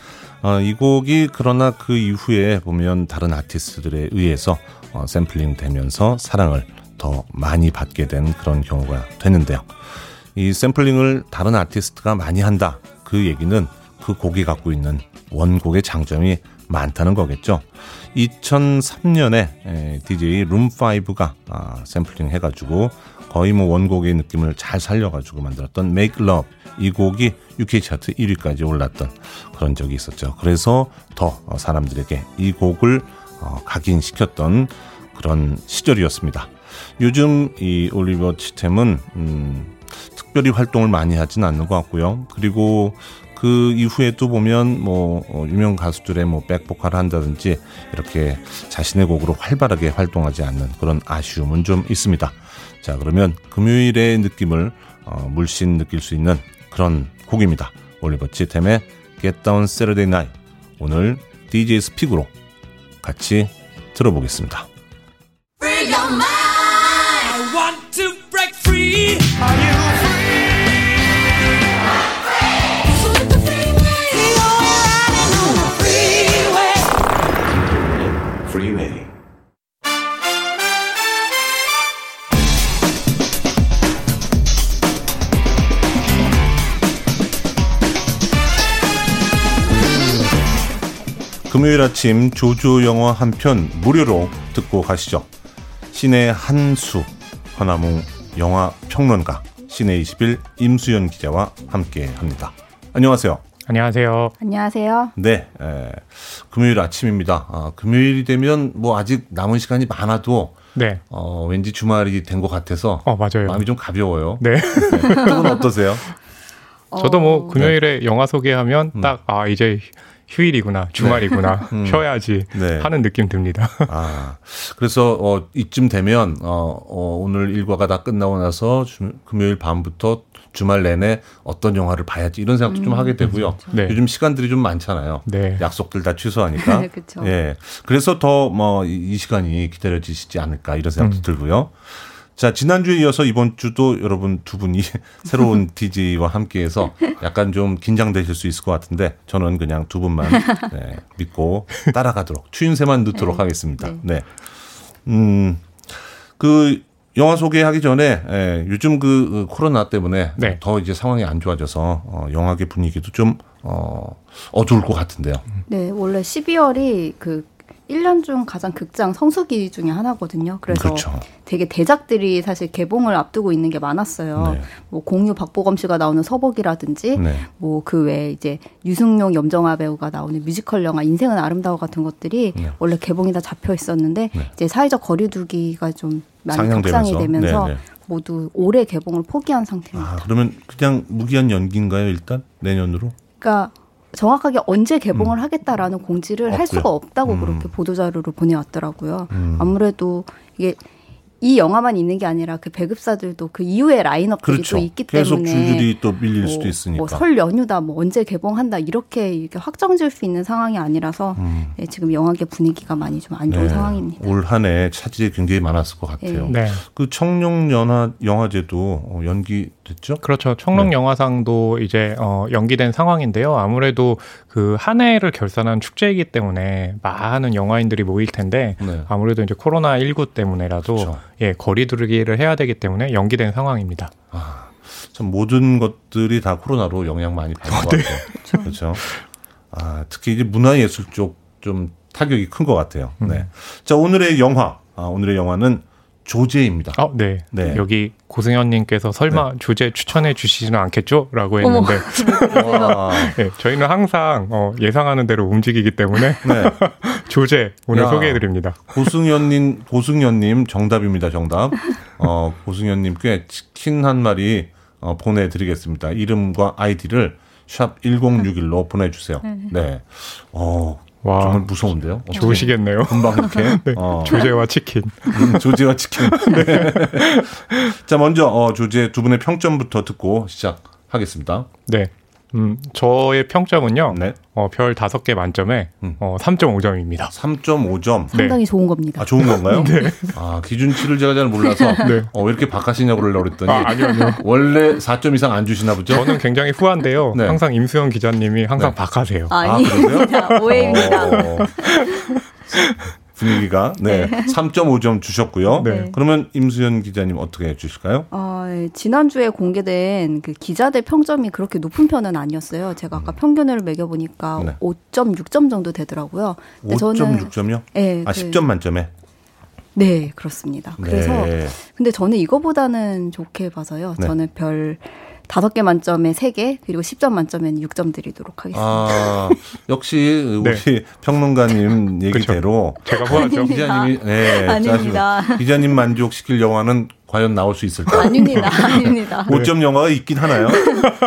어, 이 곡이 그러나 그 이후에 보면 다른 아티스트들에 의해서 어, 샘플링 되면서 사랑을 더 많이 받게 된 그런 경우가 되는데요. 이 샘플링을 다른 아티스트가 많이 한다. 그 얘기는 그 곡이 갖고 있는 원곡의 장점이 많다는 거겠죠. 2003년에 DJ 룸5가 아, 샘플링 해가지고 거의 뭐 원곡의 느낌을 잘 살려가지고 만들었던 Make Love 이 곡이 UK 차트 1위까지 올랐던 그런 적이 있었죠. 그래서 더 사람들에게 이 곡을 어, 각인시켰던 그런 시절이었습니다. 요즘 이 올리버 치템은 음, 특별히 활동을 많이 하진 않는 것 같고요. 그리고 그 이후에 또 보면 뭐 어, 유명 가수들의 뭐 백보컬을 한다든지 이렇게 자신의 곡으로 활발하게 활동하지 않는 그런 아쉬움은 좀 있습니다. 자 그러면 금요일의 느낌을 어, 물씬 느낄 수 있는 그런 곡입니다. 올리버 치템의 Get Down Saturday Night 오늘 DJ 스픽으로 같이 들어보겠습니다. 금요일 아침 조조 영화 한 편 무료로 듣고 가시죠. 신의 한수 허나몽 영화 평론가 신의 21 임수연 기자와 함께 합니다. 안녕하세요. 안녕하세요. 안녕하세요. 네, 에, 금요일 아침입니다. 아, 금요일이 되면 뭐 아직 남은 시간이 많아도 네. 어, 왠지 주말이 된 것 같아서 어, 맞아요. 마음이 좀 가벼워요. 네. 네. 어떠세요? 저도 뭐 어. 금요일에 네. 영화 소개하면 음. 딱아 이제 휴일이구나, 주말이구나, 네. 음. 쉬어야지 네. 하는 느낌 듭니다. 아, 그래서 어, 이쯤 되면 어, 어, 오늘 일과가 다 끝나고 나서 주, 금요일 밤부터 주말 내내 어떤 영화를 봐야지 이런 생각도 음. 좀 하게 되고요. 그렇죠. 네. 요즘 시간들이 좀 많잖아요. 네. 약속들 다 취소하니까. 네, 그렇죠. 예. 그래서 더 뭐 이 시간이 기다려지시지 않을까 이런 생각도 음. 들고요. 자, 지난주에 이어서 이번 주도 여러분 두 분이 새로운 DJ와 함께해서 약간 좀 긴장되실 수 있을 것 같은데 저는 그냥 두 분만 네, 믿고 따라가도록 추임새만 넣도록 네. 하겠습니다. 네. 네. 음, 그 영화 소개하기 전에 예, 요즘 그, 그 코로나 때문에 네. 더 이제 상황이 안 좋아져서 어, 영화계 분위기도 좀 어, 어두울 것 같은데요. 네, 원래 12월이 그 1년 중 가장 극장 성수기 중에 하나거든요. 그래서 그렇죠. 되게 대작들이 사실 개봉을 앞두고 있는 게 많았어요. 네. 뭐 공유 박보검 씨가 나오는 서복이라든지 네. 뭐그 외에 이제 유승용 염정아 배우가 나오는 뮤지컬 영화 인생은 아름다워 같은 것들이 네. 원래 개봉이 다 잡혀 있었는데 네. 이제 사회적 거리두기가 좀 많이 격상이 되면서 네, 네. 모두 올해 개봉을 포기한 상태입니다. 아, 그러면 그냥 무기한 연기인가요, 일단 내년으로? 그러니까 정확하게 언제 개봉을 음. 하겠다라는 공지를 없고요. 할 수가 없다고 음. 그렇게 보도자료를 보내왔더라고요. 음. 아무래도 이게 이 영화만 있는 게 아니라 그 배급사들도 그 이후에 라인업들이 그렇죠. 또 있기 계속 때문에 계속 줄줄이 또 밀릴 뭐, 수도 있으니까 뭐 설 연휴다 뭐 언제 개봉한다 이렇게 이렇게 확정 지을 수 있는 상황이 아니라서 음. 네, 지금 영화계 분위기가 많이 좀 안 좋은 네. 상황입니다. 올 한 해 차질이 굉장히 많았을 것 같아요. 네. 그 청룡 연화 영화제도 연기 됐죠? 그렇죠. 청룡 네. 영화상도 이제 어 연기된 상황인데요. 아무래도 그 한 해를 결산한 축제이기 때문에 많은 영화인들이 모일 텐데 네. 아무래도 이제 코로나 19 때문에라도 그렇죠. 예, 거리두기를 해야 되기 때문에 연기된 상황입니다. 아, 참 모든 것들이 다 코로나로 영향 많이 받은 것 네. 같아요. 그렇죠. 그렇죠. 아, 특히 이제 문화예술 쪽 좀 타격이 큰 것 같아요. 음. 네. 자, 오늘의 영화. 아, 오늘의 영화는 조제입니다. 아, 네. 네. 여기 고승현님께서 설마 네. 조제 추천해 주시지는 않겠죠? 라고 했는데. 네, 저희는 항상 어, 예상하는 대로 움직이기 때문에. 네. 조제 오늘 소개해 드립니다. 고승현님, 고승현님 정답입니다. 정답. 어, 고승현님께 치킨 한 마리 어, 보내드리겠습니다. 이름과 아이디를 샵 1061로 보내주세요. 네. 네. 어, 와, 정말 무서운데요? 좋으시겠네요. 금방 이렇게. 네, 어. 조제와 치킨. 음, 조제와 치킨. 네. 자, 먼저 어, 조제 두 분의 평점부터 듣고 시작하겠습니다. 네. 음, 저의 평점은요. 네. 어, 별 다섯 개 만점에 음. 어, 3.5점입니다. 3.5점. 상당히 네. 좋은 겁니다. 아, 좋은 건가요? 네. 아, 기준치를 제가 잘 몰라서 네. 어, 왜 이렇게 바꾸시냐고 그러려고 그랬더니 아, 아니요, 아니요. 원래 4점 이상 안 주시나 보죠? 저는 굉장히 후한데요. 네. 항상 임수영 기자님이 항상 네. 박하세요. 아, 그러세요? 오해입니다. 어... 분위기가 네, 네. 3.5점 주셨고요. 네. 그러면 임수연 기자님 어떻게 해주실까요? 어, 지난주에 공개된 그 기자들 평점이 그렇게 높은 편은 아니었어요. 제가 아까 음. 평균을 매겨 보니까 네. 5.6점 정도 되더라고요. 5.6점이요? 네, 아 그, 10점 만점에. 네, 그렇습니다. 그래서 네. 근데 저는 이거보다는 좋게 봐서요. 네. 저는 별 다섯 개 만점에 세 개, 그리고 10점 만점에는 6점 드리도록 하겠습니다. 아, 역시 우리 네. 평론가님 얘기대로 제가 후하죠. 기자님이 네, 아닙니다. 기자님 만족시킬 영화는 과연 나올 수 있을까? 아닙니다. 아닙니다. 5점 영화가 있긴 하나요?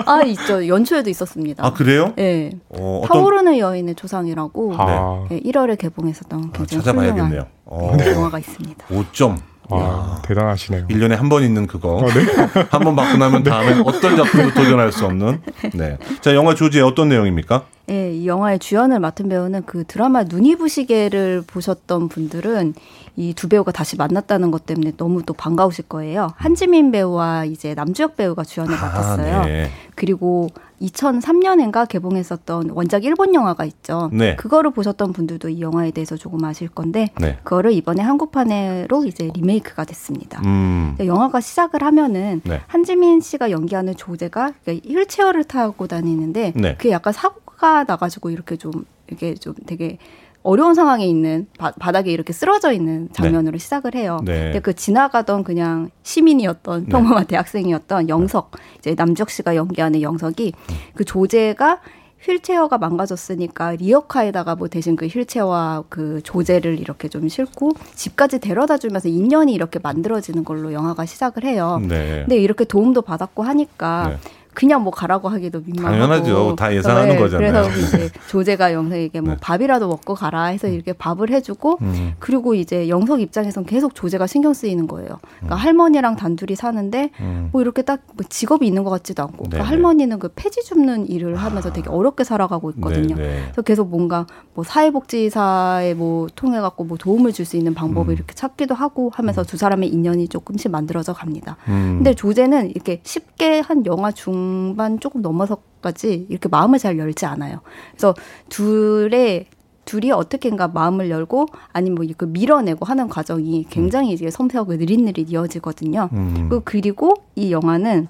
아, 있죠. 연초에도 있었습니다. 아, 그래요? 네. 어, 어떤... 타오르는 여인의 조상이라고 아. 네, 1월에 개봉했었던 굉장히 아, 찾아봐야겠네요. 어. 영화가 있습니다. 5점. 아, 대단하시네요. 1년에 한 번 있는 그거. 어, 네. 한 번 받고 나면 다음에 네. 어떤 작품도 도전할 수 없는. 네. 자, 영화 조지의 어떤 내용입니까? 네, 이 영화의 주연을 맡은 배우는 그 드라마 눈이 부시게를 보셨던 분들은 이 두 배우가 다시 만났다는 것 때문에 너무 또 반가우실 거예요. 한지민 배우와 이제 남주혁 배우가 주연을 아, 맡았어요. 네. 그리고 2003년인가 개봉했었던 원작 일본 영화가 있죠. 네. 그거를 보셨던 분들도 이 영화에 대해서 조금 아실 건데 네. 그거를 이번에 한국판으로 이제 리메이크가 됐습니다. 음. 영화가 시작을 하면은 네. 한지민 씨가 연기하는 조제가 휠체어를 타고 다니는데 네. 그게 약간 사고 가 나가지고 이렇게 좀 이렇게 좀 되게 어려운 상황에 있는 바, 닥에 이렇게 쓰러져 있는 장면으로 네. 시작을 해요. 네. 근데 그 지나가던 그냥 시민이었던 네. 평범한 네. 대학생이었던 영석 이제 남주혁 씨가 연기하는 영석이 음. 그 조제가 휠체어가 망가졌으니까 리어카에다가 뭐 대신 그 휠체어와 그 조제를 이렇게 좀 싣고 집까지 데려다 주면서 인연이 이렇게 만들어지는 걸로 영화가 시작을 해요. 네. 근데 이렇게 도움도 받았고 하니까 네. 그냥 뭐 가라고 하기도 민망하고 당연하죠. 다 예상하는 네, 거잖아요. 그래서 이제 조제가 영석에게 뭐 네. 밥이라도 먹고 가라 해서 음. 이렇게 밥을 해주고 음. 그리고 이제 영석 입장에선 계속 조제가 신경 쓰이는 거예요. 그러니까 음. 할머니랑 단둘이 사는데 음. 뭐 이렇게 딱 뭐 직업이 있는 것 같지도 않고 그러니까 할머니는 그 폐지 줍는 일을 하면서 아. 되게 어렵게 살아가고 있거든요. 네네. 그래서 계속 뭔가 뭐 사회복지사에 뭐 통해 갖고 뭐 도움을 줄 수 있는 방법을 음. 이렇게 찾기도 하고 하면서 두 사람의 인연이 조금씩 만들어져 갑니다. 근데 조제는 이렇게 쉽게 한 영화 중반 조금 넘어서까지 이렇게 마음을 잘 열지 않아요. 그래서 둘의 둘이 어떻게인가 마음을 열고 아니면 뭐그 밀어내고 하는 과정이 굉장히 이제 섬세하고 느릿느릿 이어지거든요. 음. 그리고 이 영화는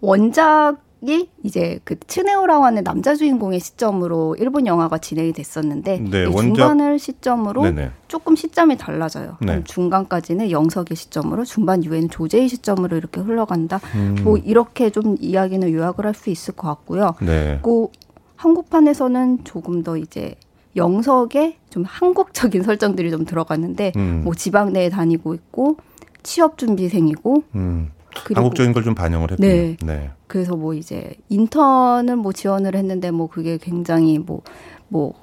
원작 이 이제 그 츠네오라와는 남자 주인공의 시점으로 일본 영화가 진행이 됐었는데 네. 중간을 시점으로 네네. 조금 시점이 달라져요. 네. 중간까지는 영석의 시점으로 중반 이후에는 조제의 시점으로 이렇게 흘러간다. 음. 뭐 이렇게 좀 이야기는 요약을 할 수 있을 것 같고요. 네. 그 한국판에서는 조금 더 이제 영석에 좀 한국적인 설정들이 좀 들어갔는데 음. 뭐 지방 내에 다니고 있고 취업 준비생이고 음. 한국적인 걸 좀 반영을 했군요. 네. 네. 그래서 뭐 이제 인턴은 뭐 지원을 했는데 뭐 그게 굉장히 뭐뭐 뭐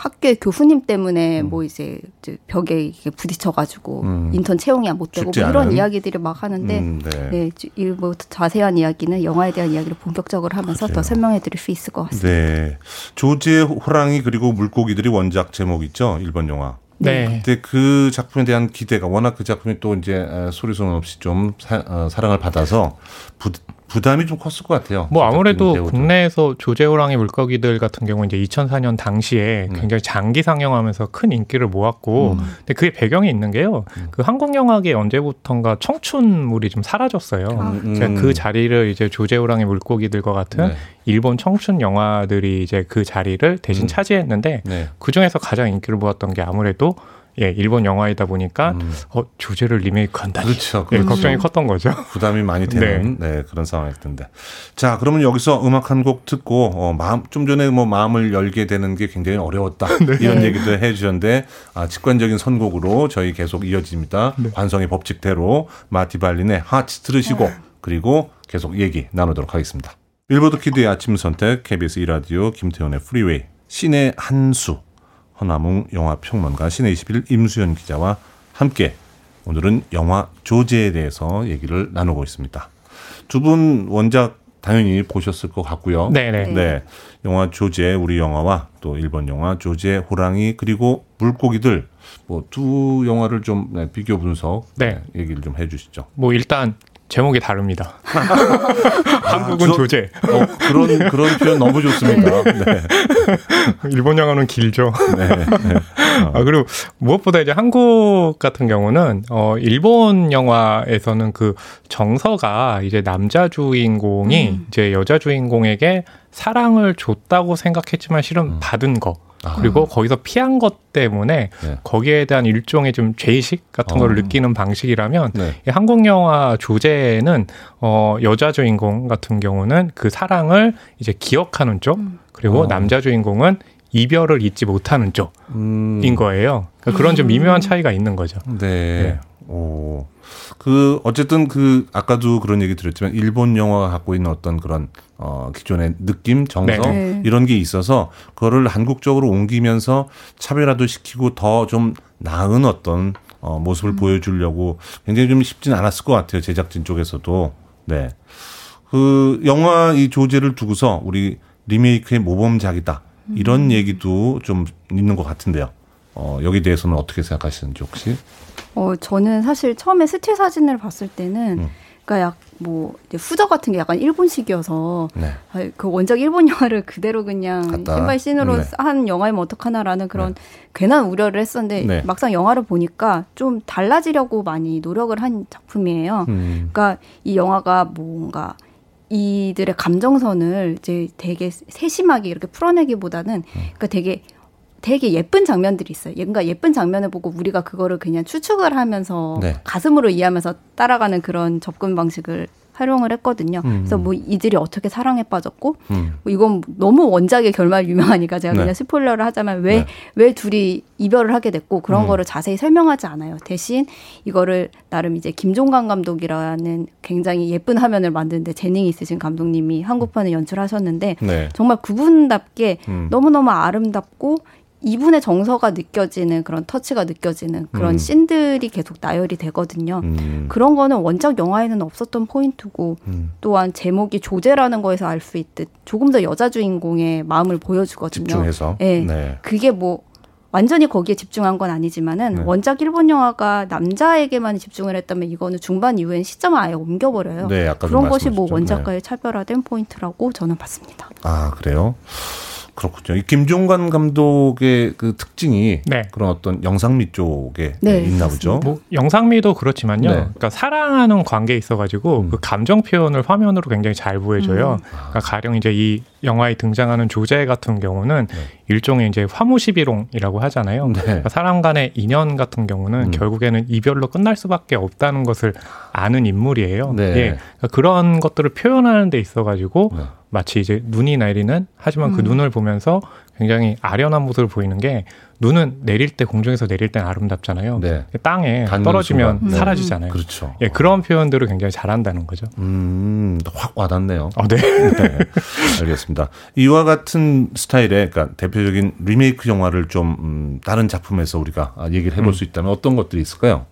학교 교수님 때문에 음. 뭐 이제 벽에 이게 부딪혀가지고 음. 인턴 채용이 못 되고 뭐 이런 이야기들을 막 하는데 음, 네, 네. 뭐 자세한 이야기는 영화에 대한 이야기를 본격적으로 하면서 그래요. 더 설명해드릴 수 있을 것 같습니다. 네, 조지의 호랑이 그리고 물고기들이 원작 제목 있죠 일본 영화. 네. 근데 그 작품에 대한 기대가 워낙 그 작품이 또 이제 소리 소문 없이 좀 사, 어, 랑을 받아서 부, 부담이 좀 컸을 것 같아요. 뭐 아무래도 국내에서 조제호랑이 물고기들 같은 경우 이제 2004년 당시에 음. 굉장히 장기 상영하면서 큰 인기를 모았고, 음. 근데 그게 배경이 있는 게요. 음. 그 한국 영화계 언제부턴가 청춘물이 좀 사라졌어요. 아. 그러니까 그 자리를 이제 조제호랑이 물고기들과 같은 네. 일본 청춘 영화들이 이제 그 자리를 대신 음. 차지했는데 네. 그 중에서 가장 인기를 모았던 게 아무래도 예, 일본 영화이다 보니까 음. 어, 주제를 리메이크한다. 그렇죠. 예, 그렇죠. 걱정이 컸던 거죠. 부담이 많이 되는 네. 네 그런 상황일 텐데. 자, 그러면 여기서 음악 한 곡 듣고 어, 마음 좀 전에 뭐 마음을 열게 되는 게 굉장히 어려웠다. 네. 이런 얘기도 해 주셨는데 아, 직관적인 선곡으로 저희 계속 이어집니다. 네. 관성의 법칙대로 마티발린의 하츠 들으시고 네. 그리고 계속 얘기 나누도록 하겠습니다. 빌보드 kid의 아침 선택 KBS 2라디오 김태훈의 프리웨이 신의 한수 허남웅 영화평론가 씨네21 임수연 기자와 함께 오늘은 영화 조제에 대해서 얘기를 나누고 있습니다. 두 분 원작 당연히 보셨을 것 같고요. 네네. 네. 영화 조제 우리 영화와 또 일본 영화 조제 호랑이 그리고 물고기들 뭐 두 영화를 좀 네, 비교 분석 네. 얘기를 좀 해주시죠. 뭐 일단 제목이 다릅니다. 한국은 아, 조제. 어, 그런 그런 표현 너무 좋습니다. 네. 일본 영화는 길죠. 네. 네. 어. 아 그리고 무엇보다 이제 한국 같은 경우는 어 일본 영화에서는 그 정서가 이제 남자 주인공이 음. 이제 여자 주인공에게 사랑을 줬다고 생각했지만 실은 음. 받은 거. 아. 그리고 거기서 피한 것 때문에 네. 거기에 대한 일종의 좀 죄의식 같은 어. 걸 느끼는 방식이라면 네. 한국 영화 조제는 어 여자 주인공 같은 경우는 그 사랑을 이제 기억하는 쪽 음. 그리고 어. 남자 주인공은 이별을 잊지 못하는 쪽인 음. 거예요. 그러니까 그런 좀 음. 미묘한 차이가 있는 거죠. 네. 네. 오. 그 어쨌든 그 아까도 그런 얘기 드렸지만 일본 영화가 갖고 있는 어떤 그런 어 기존의 느낌, 정서 네. 네. 이런 게 있어서 그거를 한국적으로 옮기면서 차별화도 시키고 더 좀 나은 어떤 어 모습을 음. 보여주려고 굉장히 좀 쉽진 않았을 것 같아요 제작진 쪽에서도 네. 그 영화 이 조제를 두고서 우리 리메이크의 모범작이다 이런 음. 얘기도 좀 있는 것 같은데요. 어 여기 대해서는 어떻게 생각하시는지 혹시? 어, 저는 사실 처음에 스틸 사진을 봤을 때는 음. 그러니까 약 뭐 후저 같은 게 약간 일본식이어서 네. 아, 그 원작 일본 영화를 그대로 그냥 scene by scene으로 네. 한 영화이면 어떡하나라는 그런 네. 괜한 우려를 했었는데 네. 막상 영화를 보니까 좀 달라지려고 많이 노력을 한 작품이에요. 음. 그러니까 이 영화가 뭔가 이들의 감정선을 이제 되게 세심하게 이렇게 풀어내기보다는 음. 그러니까 되게 되게 예쁜 장면들이 있어요. 뭔가 예쁜 장면을 보고 우리가 그거를 그냥 추측을 하면서 네. 가슴으로 이해하면서 따라가는 그런 접근 방식을 활용을 했거든요. 음. 그래서 뭐 이들이 어떻게 사랑에 빠졌고 음. 뭐 이건 너무 원작의 결말 유명하니까 제가 네. 그냥 스포일러를 하자면 왜왜 네. 왜 둘이 이별을 하게 됐고 그런 음. 거를 자세히 설명하지 않아요. 대신 이거를 나름 이제 김종관 감독이라는 굉장히 예쁜 화면을 만드는데 재능이 있으신 감독님이 한국판을 연출하셨는데 네. 정말 그분답게 음. 너무너무 아름답고 이분의 정서가 느껴지는 그런 터치가 느껴지는 그런 음. 씬들이 계속 나열이 되거든요. 음. 그런 거는 원작 영화에는 없었던 포인트고 음. 또한 제목이 조제라는 거에서 알 수 있듯 조금 더 여자 주인공의 마음을 보여주거든요. 집중해서. 네. 네. 그게 뭐 완전히 거기에 집중한 건 아니지만은 네. 원작 일본 영화가 남자에게만 집중을 했다면 이거는 중반 이후엔 시점을 아예 옮겨버려요. 네, 그런 것이 뭐 원작과의 네. 차별화된 포인트라고 저는 봤습니다. 아 그래요? 그렇군요. 이 김종관 감독의 그 특징이 네. 그런 어떤 영상미 쪽에 네, 있나 보죠. 뭐 영상미도 그렇지만요. 네. 그러니까 사랑하는 관계에 있어가지고 음. 그 감정 표현을 화면으로 굉장히 잘 보여줘요. 음. 그러니까 가령 이제 이 영화에 등장하는 조제 같은 경우는 네. 일종의 이제 화무시비롱이라고 하잖아요. 네. 그러니까 사람 간의 인연 같은 경우는 음. 결국에는 이별로 끝날 수밖에 없다는 것을 아는 인물이에요. 네. 예. 그러니까 그런 것들을 표현하는 데 있어가지고 네. 마치 이제 눈이 내리는 하지만 그 음. 눈을 보면서 굉장히 아련한 모습을 보이는 게 눈은 내릴 때 공중에서 내릴 때는 아름답잖아요. 네. 땅에 떨어지면 네. 사라지잖아요. 그렇죠. 예, 그런 표현들을 굉장히 잘한다는 거죠. 음, 확 와닿네요. 아, 네. 네. 알겠습니다. 이와 같은 스타일의 그러니까 대표적인 리메이크 영화를 좀 음, 다른 작품에서 우리가 얘기를 해볼 음. 수 있다면 어떤 것들이 있을까요?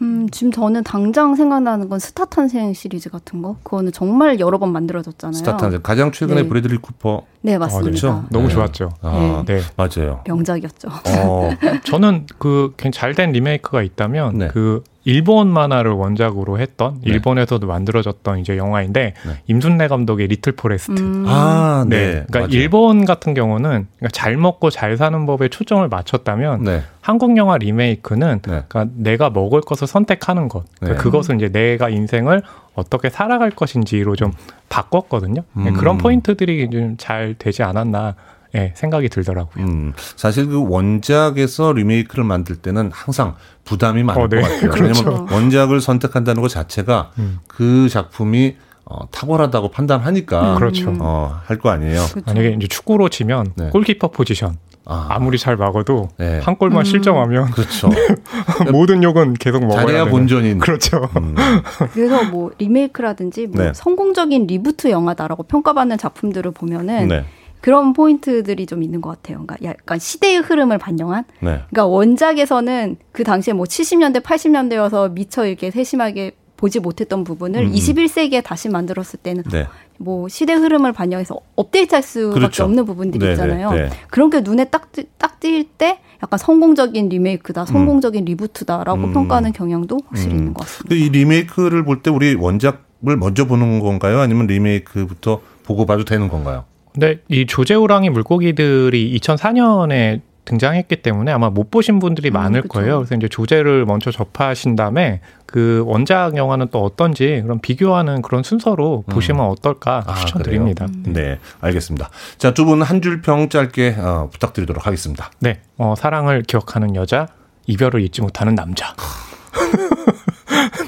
음, 지금 저는 당장 생각나는 건 스타 탄생 시리즈 같은 거. 그거는 정말 여러 번 만들어졌잖아요. 스타 탄생. 가장 최근에 네. 브래들리 쿠퍼. 네, 맞습니다. 아, 그렇죠? 너무 네. 좋았죠. 아, 네. 맞아요. 명작이었죠. 어. 저는 그 잘된 리메이크가 있다면 네. 그 일본 만화를 원작으로 했던 네. 일본에서도 만들어졌던 이제 영화인데 네. 임순례 감독의 리틀 포레스트. 음. 아, 네. 네. 그러니까 맞아요. 일본 같은 경우는 그러니까 잘 먹고 잘 사는 법에 초점을 맞췄다면 네. 한국 영화 리메이크는 네. 그러니까 내가 먹을 것을 선택하는 것. 그러니까 네. 그것을 이제 내가 인생을 어떻게 살아갈 것인지로 좀 바꿨거든요. 음. 그런 포인트들이 좀 잘 되지 않았나 예, 생각이 들더라고요. 음, 사실 그 원작에서 리메이크를 만들 때는 항상 부담이 많을 어, 네. 것 같아요. 그렇죠. 왜냐하면 원작을 선택한다는 것 자체가 음. 그 작품이 어, 탁월하다고 판단하니까 음. 그렇죠. 어, 할 거 아니에요. 그렇죠. 만약에 이제 축구로 치면 네. 골키퍼 포지션 아. 무리잘 막아도 네. 한 골만 음. 실점하면 그렇죠. 모든 욕은 계속 먹어야 잘해야 되는. 본전인. 그렇죠. 음. 그래서 뭐 리메이크라든지 뭐 네. 성공적인 reboot 영화다라고 평가받는 작품들을 보면은 네. 그런 포인트들이 좀 있는 것 같아요. 그러니까 약간 시대의 흐름을 반영한. 네. 그러니까 원작에서는 그 당시에 뭐 70년대, 80년대여서 미처 이렇게 세심하게 보지 못했던 부분을 음. 21세기에 다시 만들었을 때는 네. 뭐 시대 흐름을 반영해서 업데이트할 수밖에 그렇죠. 없는 부분들이 네네. 있잖아요. 네. 그런 게 눈에 딱딱 띌때 약간 성공적인 리메이크다, 성공적인 음. reboot다라고 음. 평가하는 경향도 확실히 음. 있는 것 같습니다. 이 리메이크를 볼 때 우리 원작을 먼저 보는 건가요? 아니면 리메이크부터 보고 봐도 되는 건가요? 근데 이 조제호랑이 물고기들이 2004년에 등장했기 때문에 아마 못 보신 분들이 음, 많을 그쵸. 거예요. 그래서 이제 조제를 먼저 접하신 다음에 그 원작 영화는 또 어떤지 그런 비교하는 그런 순서로 음. 보시면 어떨까 아, 추천드립니다. 음. 네, 알겠습니다. 자, 두 분 한 줄 평 짧게 어, 부탁드리도록 하겠습니다. 네, 어, 사랑을 기억하는 여자, 이별을 잊지 못하는 남자.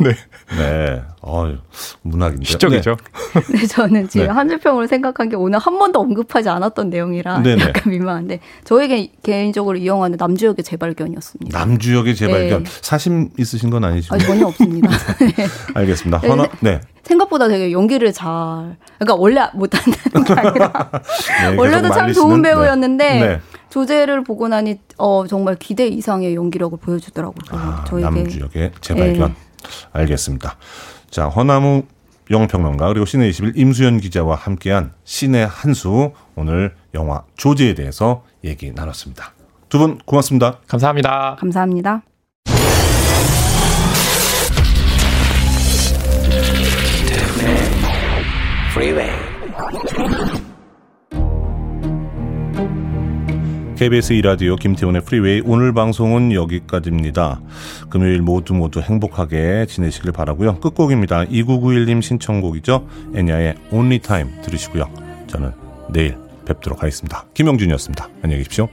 네. 네. 어, 문학인데. 시적이죠. 네. 네, 저는 지금 네. 한줄평으로 생각한 게 오늘 한 번도 언급하지 않았던 내용이라 네네. 약간 민망한데 저에게 개인적으로 이 영화는 남주역의 재발견이었습니다. 남주역의 재발견. 네. 사심 있으신 건 아니시죠? 아, 전혀 없습니다. 네. 알겠습니다. 허나, 네. 생각보다 되게 연기를 잘, 그러니까 원래 못한다는 게 아니라 네, 원래도 참 좋은 배우였는데 조제를 보고 나니 어 정말 기대 이상의 연기력을 보여주더라고요. 아, 저에게 남주역의 재발견. 알겠습니다. 자, 허나무 영평론가 그리고 시내 21 임수연 기자와 함께한 신의 한수 오늘 영화 조제에 대해서 얘기 나눴습니다. 두 분 고맙습니다. 감사합니다. 감사합니다. KBS 이라디오 김태훈의 프리웨이 오늘 방송은 여기까지입니다. 금요일 모두 모두 행복하게 지내시길 바라고요. 끝곡입니다. 2991님 신청곡이죠. 애냐의 Only Time 들으시고요. 저는 내일 뵙도록 하겠습니다. 김영준이었습니다. 안녕히 계십시오.